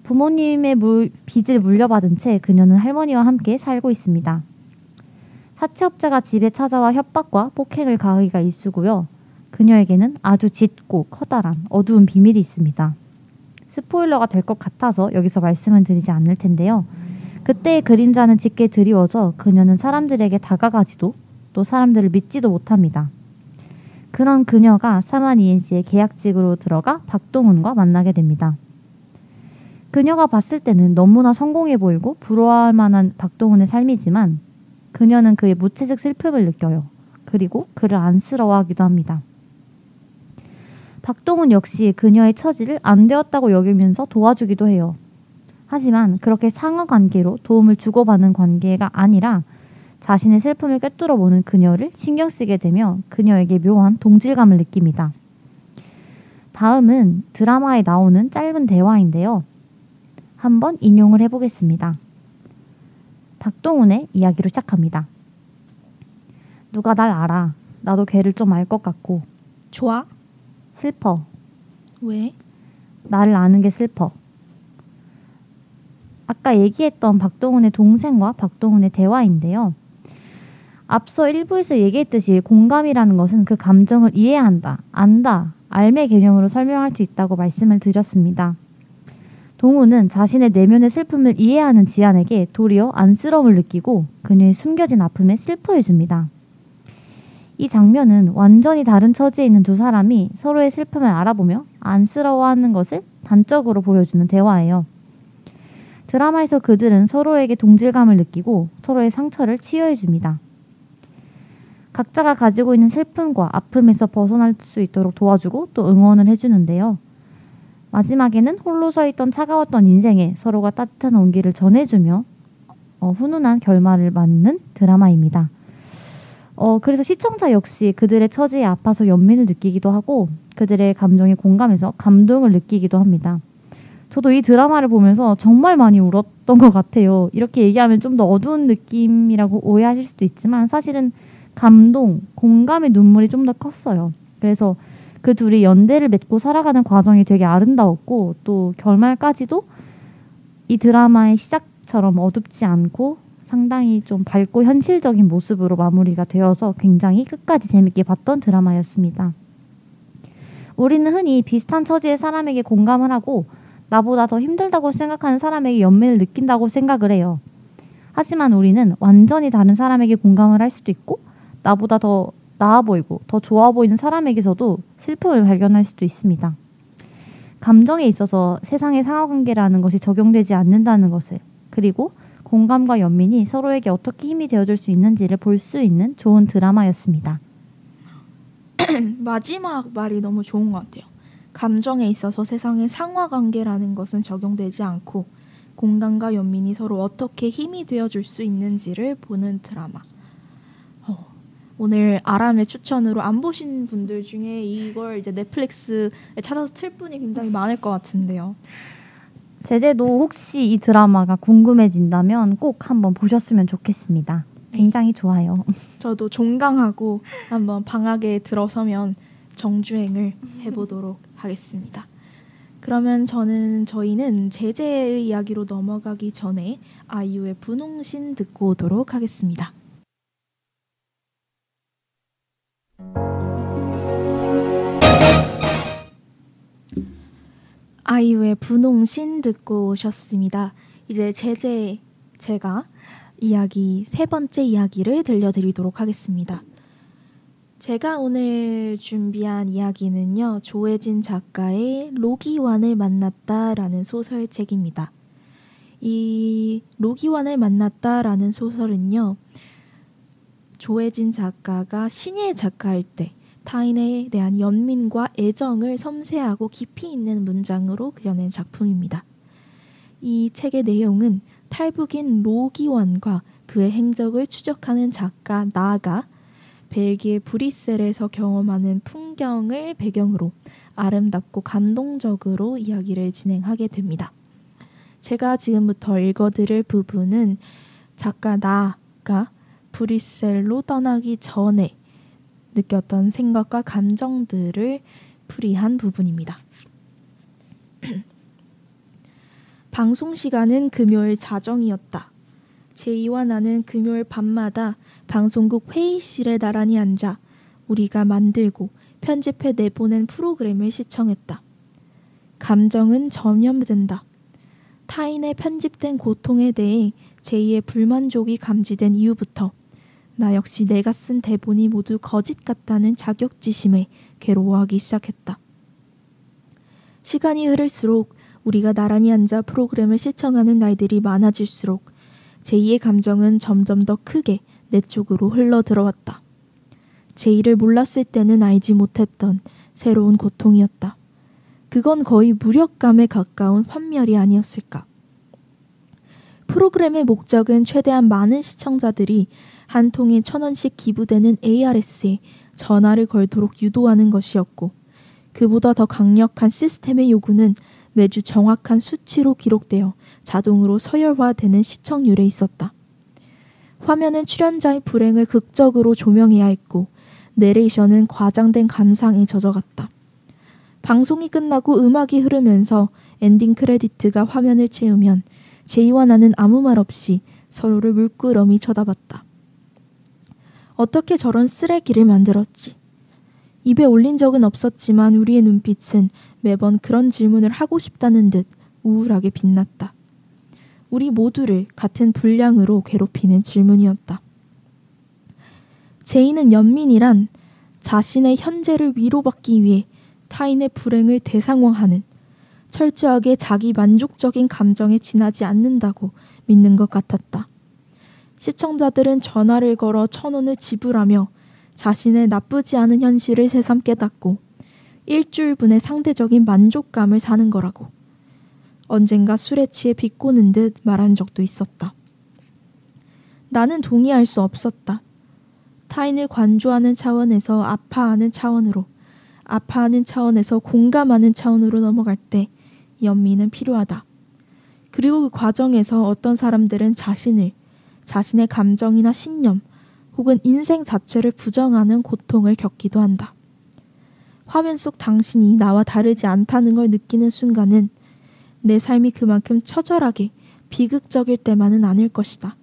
[SPEAKER 1] 부모님의 물, 빚을 물려받은 채 그녀는 할머니와 함께 살고 있습니다. 사채업자가 집에 찾아와 협박과 폭행을 가하기가 일쑤고요. 그녀에게는 아주 짙고 커다란 어두운 비밀이 있습니다. 스포일러가 될 것 같아서 여기서 말씀은 드리지 않을 텐데요. 그때의 그림자는 짙게 드리워져 그녀는 사람들에게 다가가지도 또 사람들을 믿지도 못합니다. 그런 그녀가 사만 이엔씨의 계약직으로 들어가 박동훈과 만나게 됩니다. 그녀가 봤을 때는 너무나 성공해 보이고 부러워할 만한 박동훈의 삶이지만 그녀는 그의 무채색 슬픔을 느껴요. 그리고 그를 안쓰러워하기도 합니다. 박동훈 역시 그녀의 처지를 안 되었다고 여기면서 도와주기도 해요. 하지만 그렇게 상하 관계로 도움을 주고받는 관계가 아니라 자신의 슬픔을 꿰뚫어 보는 그녀를 신경 쓰게 되며 그녀에게 묘한 동질감을 느낍니다. 다음은 드라마에 나오는 짧은 대화인데요. 한번 인용을 해보겠습니다. 박동훈의 이야기로 시작합니다. 누가 날 알아. 나도 걔를 좀 알 것 같고
[SPEAKER 2] 좋아?
[SPEAKER 1] 슬퍼.
[SPEAKER 2] 왜?
[SPEAKER 1] 나를 아는 게 슬퍼. 아까 얘기했던 박동훈의 동생과 박동훈의 대화인데요. 앞서 1부에서 얘기했듯이 공감이라는 것은 그 감정을 이해한다, 안다, 알매 개념으로 설명할 수 있다고 말씀을 드렸습니다. 동우는 자신의 내면의 슬픔을 이해하는 지안에게 도리어 안쓰러움을 느끼고 그녀의 숨겨진 아픔에 슬퍼해 줍니다. 이 장면은 완전히 다른 처지에 있는 두 사람이 서로의 슬픔을 알아보며 안쓰러워하는 것을 단적으로 보여주는 대화예요. 드라마에서 그들은 서로에게 동질감을 느끼고 서로의 상처를 치유해 줍니다. 각자가 가지고 있는 슬픔과 아픔에서 벗어날 수 있도록 도와주고 또 응원을 해주는데요. 마지막에는 홀로 서 있던 차가웠던 인생에 서로가 따뜻한 온기를 전해주며 어, 훈훈한 결말을 맞는 드라마입니다. 어, 그래서 시청자 역시 그들의 처지에 아파서 연민을 느끼기도 하고 그들의 감정에 공감해서 감동을 느끼기도 합니다. 저도 이 드라마를 보면서 정말 많이 울었던 것 같아요. 이렇게 얘기하면 좀 더 어두운 느낌이라고 오해하실 수도 있지만 사실은 감동, 공감의 눈물이 좀 더 컸어요. 그래서 그 둘이 연대를 맺고 살아가는 과정이 되게 아름다웠고 또 결말까지도 이 드라마의 시작처럼 어둡지 않고 상당히 좀 밝고 현실적인 모습으로 마무리가 되어서 굉장히 끝까지 재밌게 봤던 드라마였습니다. 우리는 흔히 비슷한 처지의 사람에게 공감을 하고 나보다 더 힘들다고 생각하는 사람에게 연민을 느낀다고 생각을 해요. 하지만 우리는 완전히 다른 사람에게 공감을 할 수도 있고 나보다 더 나아 보이고 더 좋아 보이는 사람에게서도 슬픔을 발견할 수도 있습니다. 감정에 있어서 세상의 상하관계라는 것이 적용되지 않는다는 것을 그리고 공감과 연민이 서로에게 어떻게 힘이 되어줄 수 있는지를 볼 수 있는 좋은 드라마였습니다.
[SPEAKER 2] 마지막 말이 너무 좋은 것 같아요. 감정에 있어서 세상의 상하 관계라는 것은 적용되지 않고 공감과 연민이 서로 어떻게 힘이 되어줄 수 있는지를 보는 드라마. 어, 오늘 아람의 추천으로 안 보신 분들 중에 이걸 이제 넷플릭스에 찾아서 틀 분이 굉장히 많을 것 같은데요.
[SPEAKER 1] 제재도 혹시 이 드라마가 궁금해진다면 꼭 한번 보셨으면 좋겠습니다. 굉장히 좋아요.
[SPEAKER 2] 저도 종강하고 한번 방학에 들어서면 정주행을 해보도록 하겠습니다. 그러면 저는 저희는 제재의 이야기로 넘어가기 전에 아이유의 분홍신 듣고 오도록 하겠습니다. 아이유의 분홍신 듣고 오셨습니다. 이제 제재 제가 이야기 세 번째 이야기를 들려드리도록 하겠습니다. 제가 오늘 준비한 이야기는요, 조혜진 작가의 로기완을 만났다라는 소설책입니다. 이 로기완을 만났다라는 소설은요, 조혜진 작가가 신예 작가일 때 타인에 대한 연민과 애정을 섬세하고 깊이 있는 문장으로 그려낸 작품입니다. 이 책의 내용은 탈북인 로기원과 그의 행적을 추적하는 작가 나가 벨기에 브뤼셀에서 경험하는 풍경을 배경으로 아름답고 감동적으로 이야기를 진행하게 됩니다. 제가 지금부터 읽어드릴 부분은 작가 나가 브뤼셀로 떠나기 전에 느꼈던 생각과 감정들을 풀이한 부분입니다. 방송 시간은 금요일 자정이었다. 제이와 나는 금요일 밤마다 방송국 회의실에 나란히 앉아 우리가 만들고 편집해 내보낸 프로그램을 시청했다. 감정은 전염된다. 타인의 편집된 고통에 대해 제이의 불만족이 감지된 이후부터 나 역시 내가 쓴 대본이 모두 거짓 같다는 자격지심에 괴로워하기 시작했다. 시간이 흐를수록 우리가 나란히 앉아 프로그램을 시청하는 날들이 많아질수록 제이의 감정은 점점 더 크게 내 쪽으로 흘러 들어왔다. 제이를 몰랐을 때는 알지 못했던 새로운 고통이었다. 그건 거의 무력감에 가까운 환멸이 아니었을까. 프로그램의 목적은 최대한 많은 시청자들이 한 통에 천 원씩 기부되는 ARS에 전화를 걸도록 유도하는 것이었고, 그보다 더 강력한 시스템의 요구는 매주 정확한 수치로 기록되어 자동으로 서열화되는 시청률에 있었다. 화면은 출연자의 불행을 극적으로 조명해야 했고, 내레이션은 과장된 감상에 젖어갔다. 방송이 끝나고 음악이 흐르면서 엔딩 크레디트가 화면을 채우면 제이와 나는 아무 말 없이 서로를 물끄러미 쳐다봤다. 어떻게 저런 쓰레기를 만들었지? 입에 올린 적은 없었지만 우리의 눈빛은 매번 그런 질문을 하고 싶다는 듯 우울하게 빛났다. 우리 모두를 같은 분량으로 괴롭히는 질문이었다. 제인은 연민이란 자신의 현재를 위로받기 위해 타인의 불행을 대상화하는 철저하게 자기 만족적인 감정에 지나지 않는다고 믿는 것 같았다. 시청자들은 전화를 걸어 천 원을 지불하며 자신의 나쁘지 않은 현실을 새삼 깨닫고 일주일분의 상대적인 만족감을 사는 거라고. 언젠가 술에 취해 비꼬는 듯 말한 적도 있었다. 나는 동의할 수 없었다. 타인을 관조하는 차원에서 아파하는 차원으로, 아파하는 차원에서 공감하는 차원으로 넘어갈 때 연민은 필요하다. 그리고 그 과정에서 어떤 사람들은 자신을, 자신의 감정이나 신념, 혹은 인생 자체를 부정하는 고통을 겪기도 한다. 화면 속 당신이 나와 다르지 않다는 걸 느끼는 순간은 내 삶이 그만큼 처절하게 비극적일 때만은 아닐 것이다.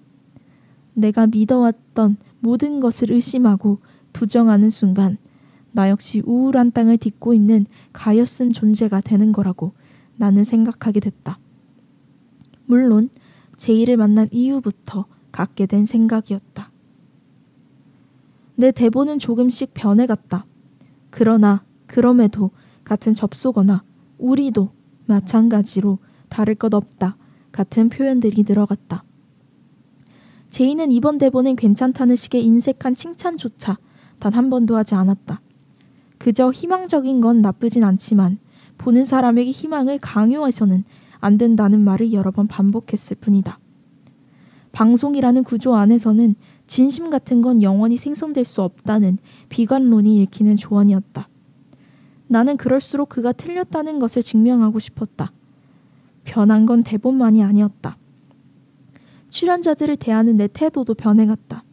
[SPEAKER 2] 내가 믿어왔던 모든 것을 의심하고 부정하는 순간 나 역시 우울한 땅을 딛고 있는 가엾은 존재가 되는 거라고 나는 생각하게 됐다. 물론 제이를 만난 이후부터 갖게 된 생각이었다. 내 대본은 조금씩 변해갔다. 그러나 그럼에도 같은 접속어나 우리도 마찬가지로 다를 것 없다. 같은 표현들이 들어갔다. 제이는 이번 대본엔 괜찮다는 식의 인색한 칭찬조차 단 한 번도 하지 않았다. 그저 희망적인 건 나쁘진 않지만 보는 사람에게 희망을 강요해서는 안 된다는 말을 여러 번 반복했을 뿐이다. 방송이라는 구조 안에서는 진심 같은 건 영원히 생성될 수 없다는 비관론이 읽히는 조언이었다. 나는 그럴수록 그가 틀렸다는 것을 증명하고 싶었다. 변한 건 대본만이 아니었다. 출연자들을 대하는 내 태도도 변해갔다.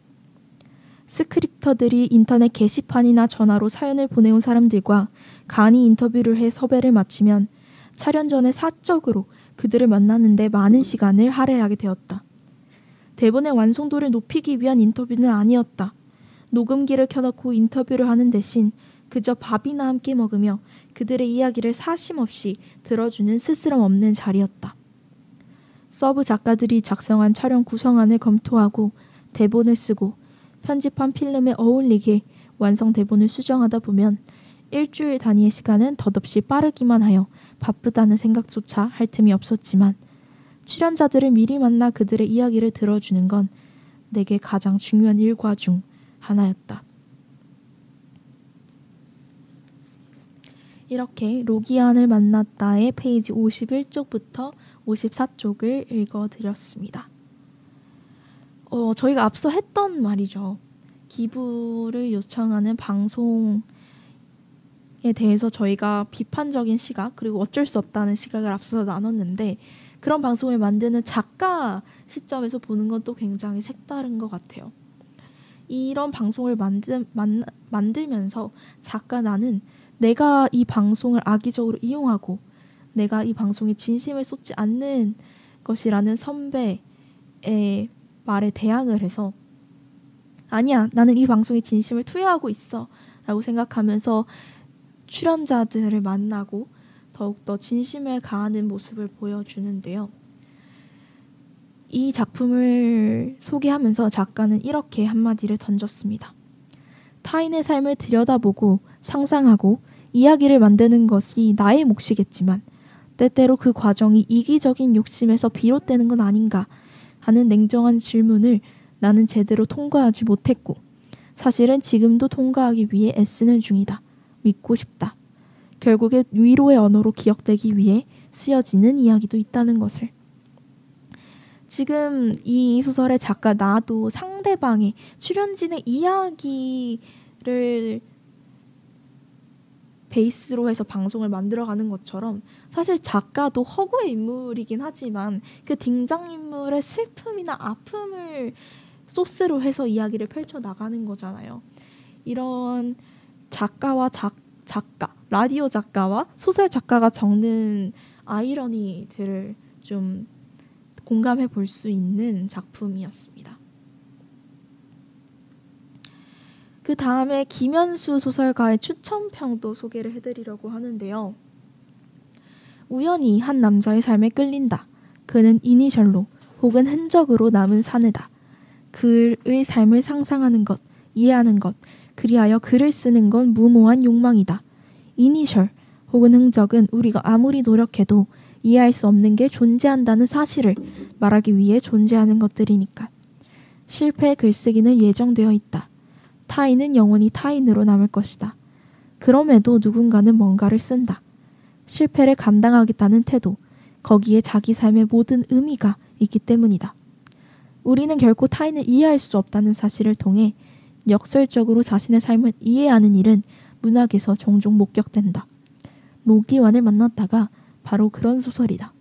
[SPEAKER 2] 스크립터들이 인터넷 게시판이나 전화로 사연을 보내온 사람들과 간이 인터뷰를 해 섭외를 마치면 촬영 전에 사적으로 그들을 만나는데 많은 시간을 할애하게 되었다. 대본의 완성도를 높이기 위한 인터뷰는 아니었다. 녹음기를 켜놓고 인터뷰를 하는 대신 그저 밥이나 함께 먹으며 그들의 이야기를 사심 없이 들어주는 스스럼 없는 자리였다. 서브 작가들이 작성한 촬영 구성안을 검토하고 대본을 쓰고 편집한 필름에 어울리게 완성 대본을 수정하다 보면 일주일 단위의 시간은 덧없이 빠르기만 하여 바쁘다는 생각조차 할 틈이 없었지만 출연자들을 미리 만나 그들의 이야기를 들어주는 건 내게 가장 중요한 일과 중 하나였다. 이렇게 로기안을 만났다의 페이지 51쪽부터 54쪽을 읽어드렸습니다. 어, 저희가 앞서 했던 말이죠. 기부를 요청하는 방송 에 대해서 저희가 비판적인 시각 그리고 어쩔 수 없다는 시각을 앞서서 나눴는데 그런 방송을 만드는 작가 시점에서 보는 건 또 굉장히 색다른 것 같아요. 이런 방송을 만들, 만, 만들면서 작가 나는 내가 이 방송을 악의적으로 이용하고 내가 이 방송에 진심을 쏟지 않는 것이라는 선배의 말에 대항을 해서 아니야 나는 이 방송에 진심을 투여하고 있어 라고 생각하면서 출연자들을 만나고 더욱더 진심을 가하는 모습을 보여주는데요. 이 작품을 소개하면서 작가는 이렇게 한마디를 던졌습니다. 타인의 삶을 들여다보고 상상하고 이야기를 만드는 것이 나의 몫이겠지만 때때로 그 과정이 이기적인 욕심에서 비롯되는 건 아닌가 하는 냉정한 질문을 나는 제대로 통과하지 못했고 사실은 지금도 통과하기 위해 애쓰는 중이다. 믿고 싶다. 결국에 위로의 언어로 기억되기 위해 쓰여지는 이야기도 있다는 것을. 지금 이 소설의 작가 나도 상대방의 출연진의 이야기를 베이스로 해서 방송을 만들어가는 것처럼 사실 작가도 허구의 인물이긴 하지만 그 등장인물의 슬픔이나 아픔을 소스로 해서 이야기를 펼쳐 나가는 거잖아요. 이런 작가와 작, 작가, 라디오 작가와 소설 작가가 적는 아이러니들을 좀 공감해 볼 수 있는 작품이었습니다. 그 다음에 김현수 소설가의 추천평도 소개를 해드리려고 하는데요. 우연히 한 남자의 삶에 끌린다. 그는 이니셜로 혹은 흔적으로 남은 사내다. 그의 삶을 상상하는 것, 이해하는 것, 그리하여 글을 쓰는 건 무모한 욕망이다. 이니셜 혹은 흔적은 우리가 아무리 노력해도 이해할 수 없는 게 존재한다는 사실을 말하기 위해 존재하는 것들이니까. 실패의 글쓰기는 예정되어 있다. 타인은 영원히 타인으로 남을 것이다. 그럼에도 누군가는 뭔가를 쓴다. 실패를 감당하겠다는 태도, 거기에 자기 삶의 모든 의미가 있기 때문이다. 우리는 결코 타인을 이해할 수 없다는 사실을 통해 역설적으로 자신의 삶을 이해하는 일은 문학에서 종종 목격된다. 로기완을 만났다가 바로 그런 소설이다.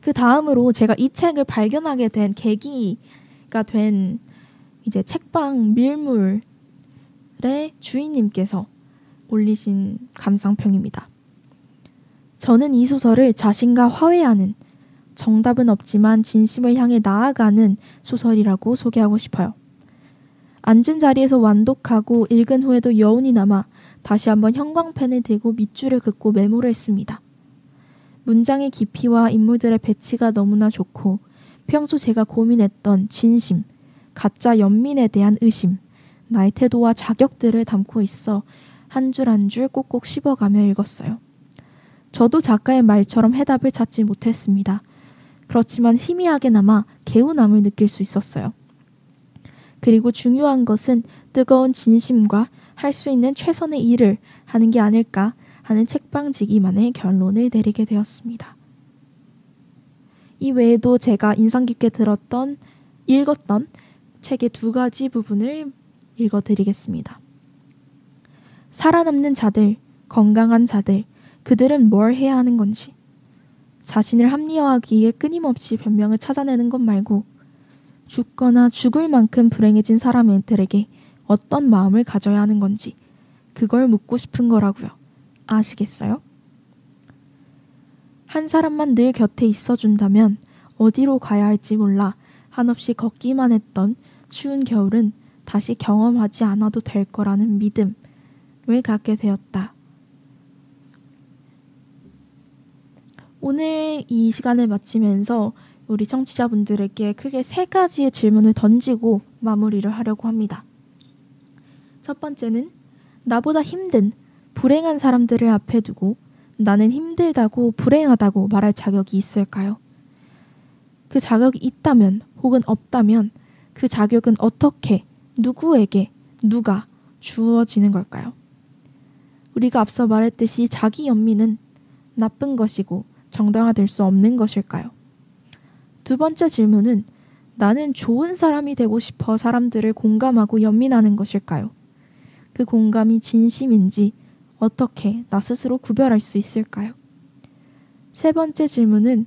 [SPEAKER 2] 그 다음으로 제가 이 책을 발견하게 된 계기가 된 이제 책방 밀물의 주인님께서 올리신 감상평입니다. 저는 이 소설을 자신과 화해하는 정답은 없지만 진심을 향해 나아가는 소설이라고 소개하고 싶어요. 앉은 자리에서 완독하고 읽은 후에도 여운이 남아 다시 한번 형광펜을 들고 밑줄을 긋고 메모를 했습니다. 문장의 깊이와 인물들의 배치가 너무나 좋고 평소 제가 고민했던 진심, 가짜 연민에 대한 의심, 나의 태도와 자격들을 담고 있어 한 줄 한 줄 꼭꼭 씹어가며 읽었어요. 저도 작가의 말처럼 해답을 찾지 못했습니다. 그렇지만 희미하게나마 개운함을 느낄 수 있었어요. 그리고 중요한 것은 뜨거운 진심과 할 수 있는 최선의 일을 하는 게 아닐까 하는 책방지기만의 결론을 내리게 되었습니다. 이 외에도 제가 인상 깊게 들었던 읽었던 책의 두 가지 부분을 읽어드리겠습니다. 살아남는 자들, 건강한 자들, 그들은 뭘 해야 하는 건지, 자신을 합리화하기 위해 끊임없이 변명을 찾아내는 것 말고 죽거나 죽을 만큼 불행해진 사람들에게 어떤 마음을 가져야 하는 건지 그걸 묻고 싶은 거라고요. 아시겠어요? 한 사람만 늘 곁에 있어 준다면 어디로 가야 할지 몰라 한없이 걷기만 했던 추운 겨울은 다시 경험하지 않아도 될 거라는 믿음을 갖게 되었다. 오늘 이 시간을 마치면서 우리 청취자분들에게 크게 세 가지의 질문을 던지고 마무리를 하려고 합니다. 첫 번째는 나보다 힘든 불행한 사람들을 앞에 두고 나는 힘들다고 불행하다고 말할 자격이 있을까요? 그 자격이 있다면 혹은 없다면 그 자격은 어떻게 누구에게 누가 주어지는 걸까요? 우리가 앞서 말했듯이 자기 연민은 나쁜 것이고 정당화될 수 없는 것일까요? 두 번째 질문은 나는 좋은 사람이 되고 싶어 사람들을 공감하고 연민하는 것일까요? 그 공감이 진심인지 어떻게 나 스스로 구별할 수 있을까요? 세 번째 질문은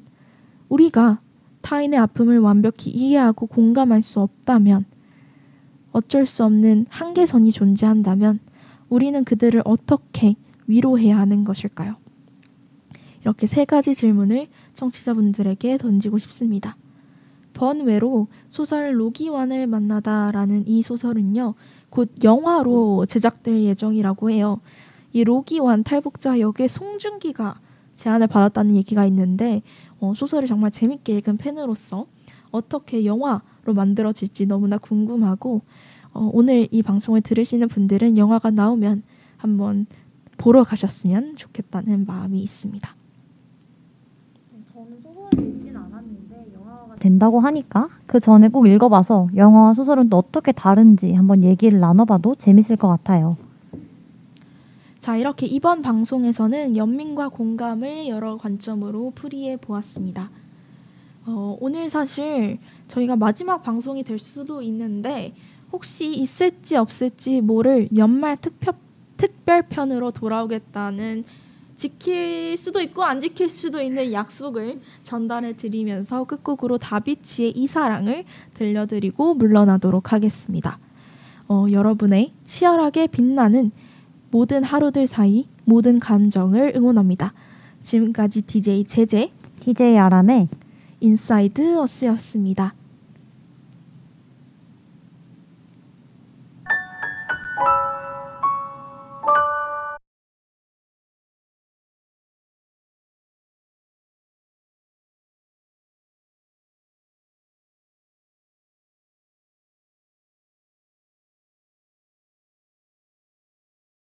[SPEAKER 2] 우리가 타인의 아픔을 완벽히 이해하고 공감할 수 없다면 어쩔 수 없는 한계선이 존재한다면 우리는 그들을 어떻게 위로해야 하는 것일까요? 이렇게 세 가지 질문을 청취자분들에게 던지고 싶습니다. 번외로 소설 로기완을 만나다라는 이 소설은요, 곧 영화로 제작될 예정이라고 해요. 이 로기완 탈북자 역의 송중기가 제안을 받았다는 얘기가 있는데 어, 소설을 정말 재밌게 읽은 팬으로서 어떻게 영화로 만들어질지 너무나 궁금하고 어, 오늘 이 방송을 들으시는 분들은 영화가 나오면 한번 보러 가셨으면 좋겠다는 마음이 있습니다.
[SPEAKER 1] 저는 소설을 읽진 않았는데 영화가 된다고 하니까 그 전에 꼭 읽어봐서 영화와 소설은 또 어떻게 다른지 한번 얘기를 나눠봐도 재밌을 것 같아요.
[SPEAKER 2] 자, 이렇게 이번 방송에서는 연민과 공감을 여러 관점으로 풀이해 보았습니다. 어, 오늘 사실 저희가 마지막 방송이 될 수도 있는데 혹시 있을지 없을지 모를 연말 특별, 특별편으로 돌아오겠다는 지킬 수도 있고 안 지킬 수도 있는 약속을 전달해 드리면서 끝곡으로 다비치의 이 사랑을 들려드리고 물러나도록 하겠습니다. 어, 여러분의 치열하게 빛나는 모든 하루들 사이 모든 감정을 응원합니다. 지금까지 DJ 제제
[SPEAKER 1] TJ 아람의
[SPEAKER 2] 인사이드 어스였습니다.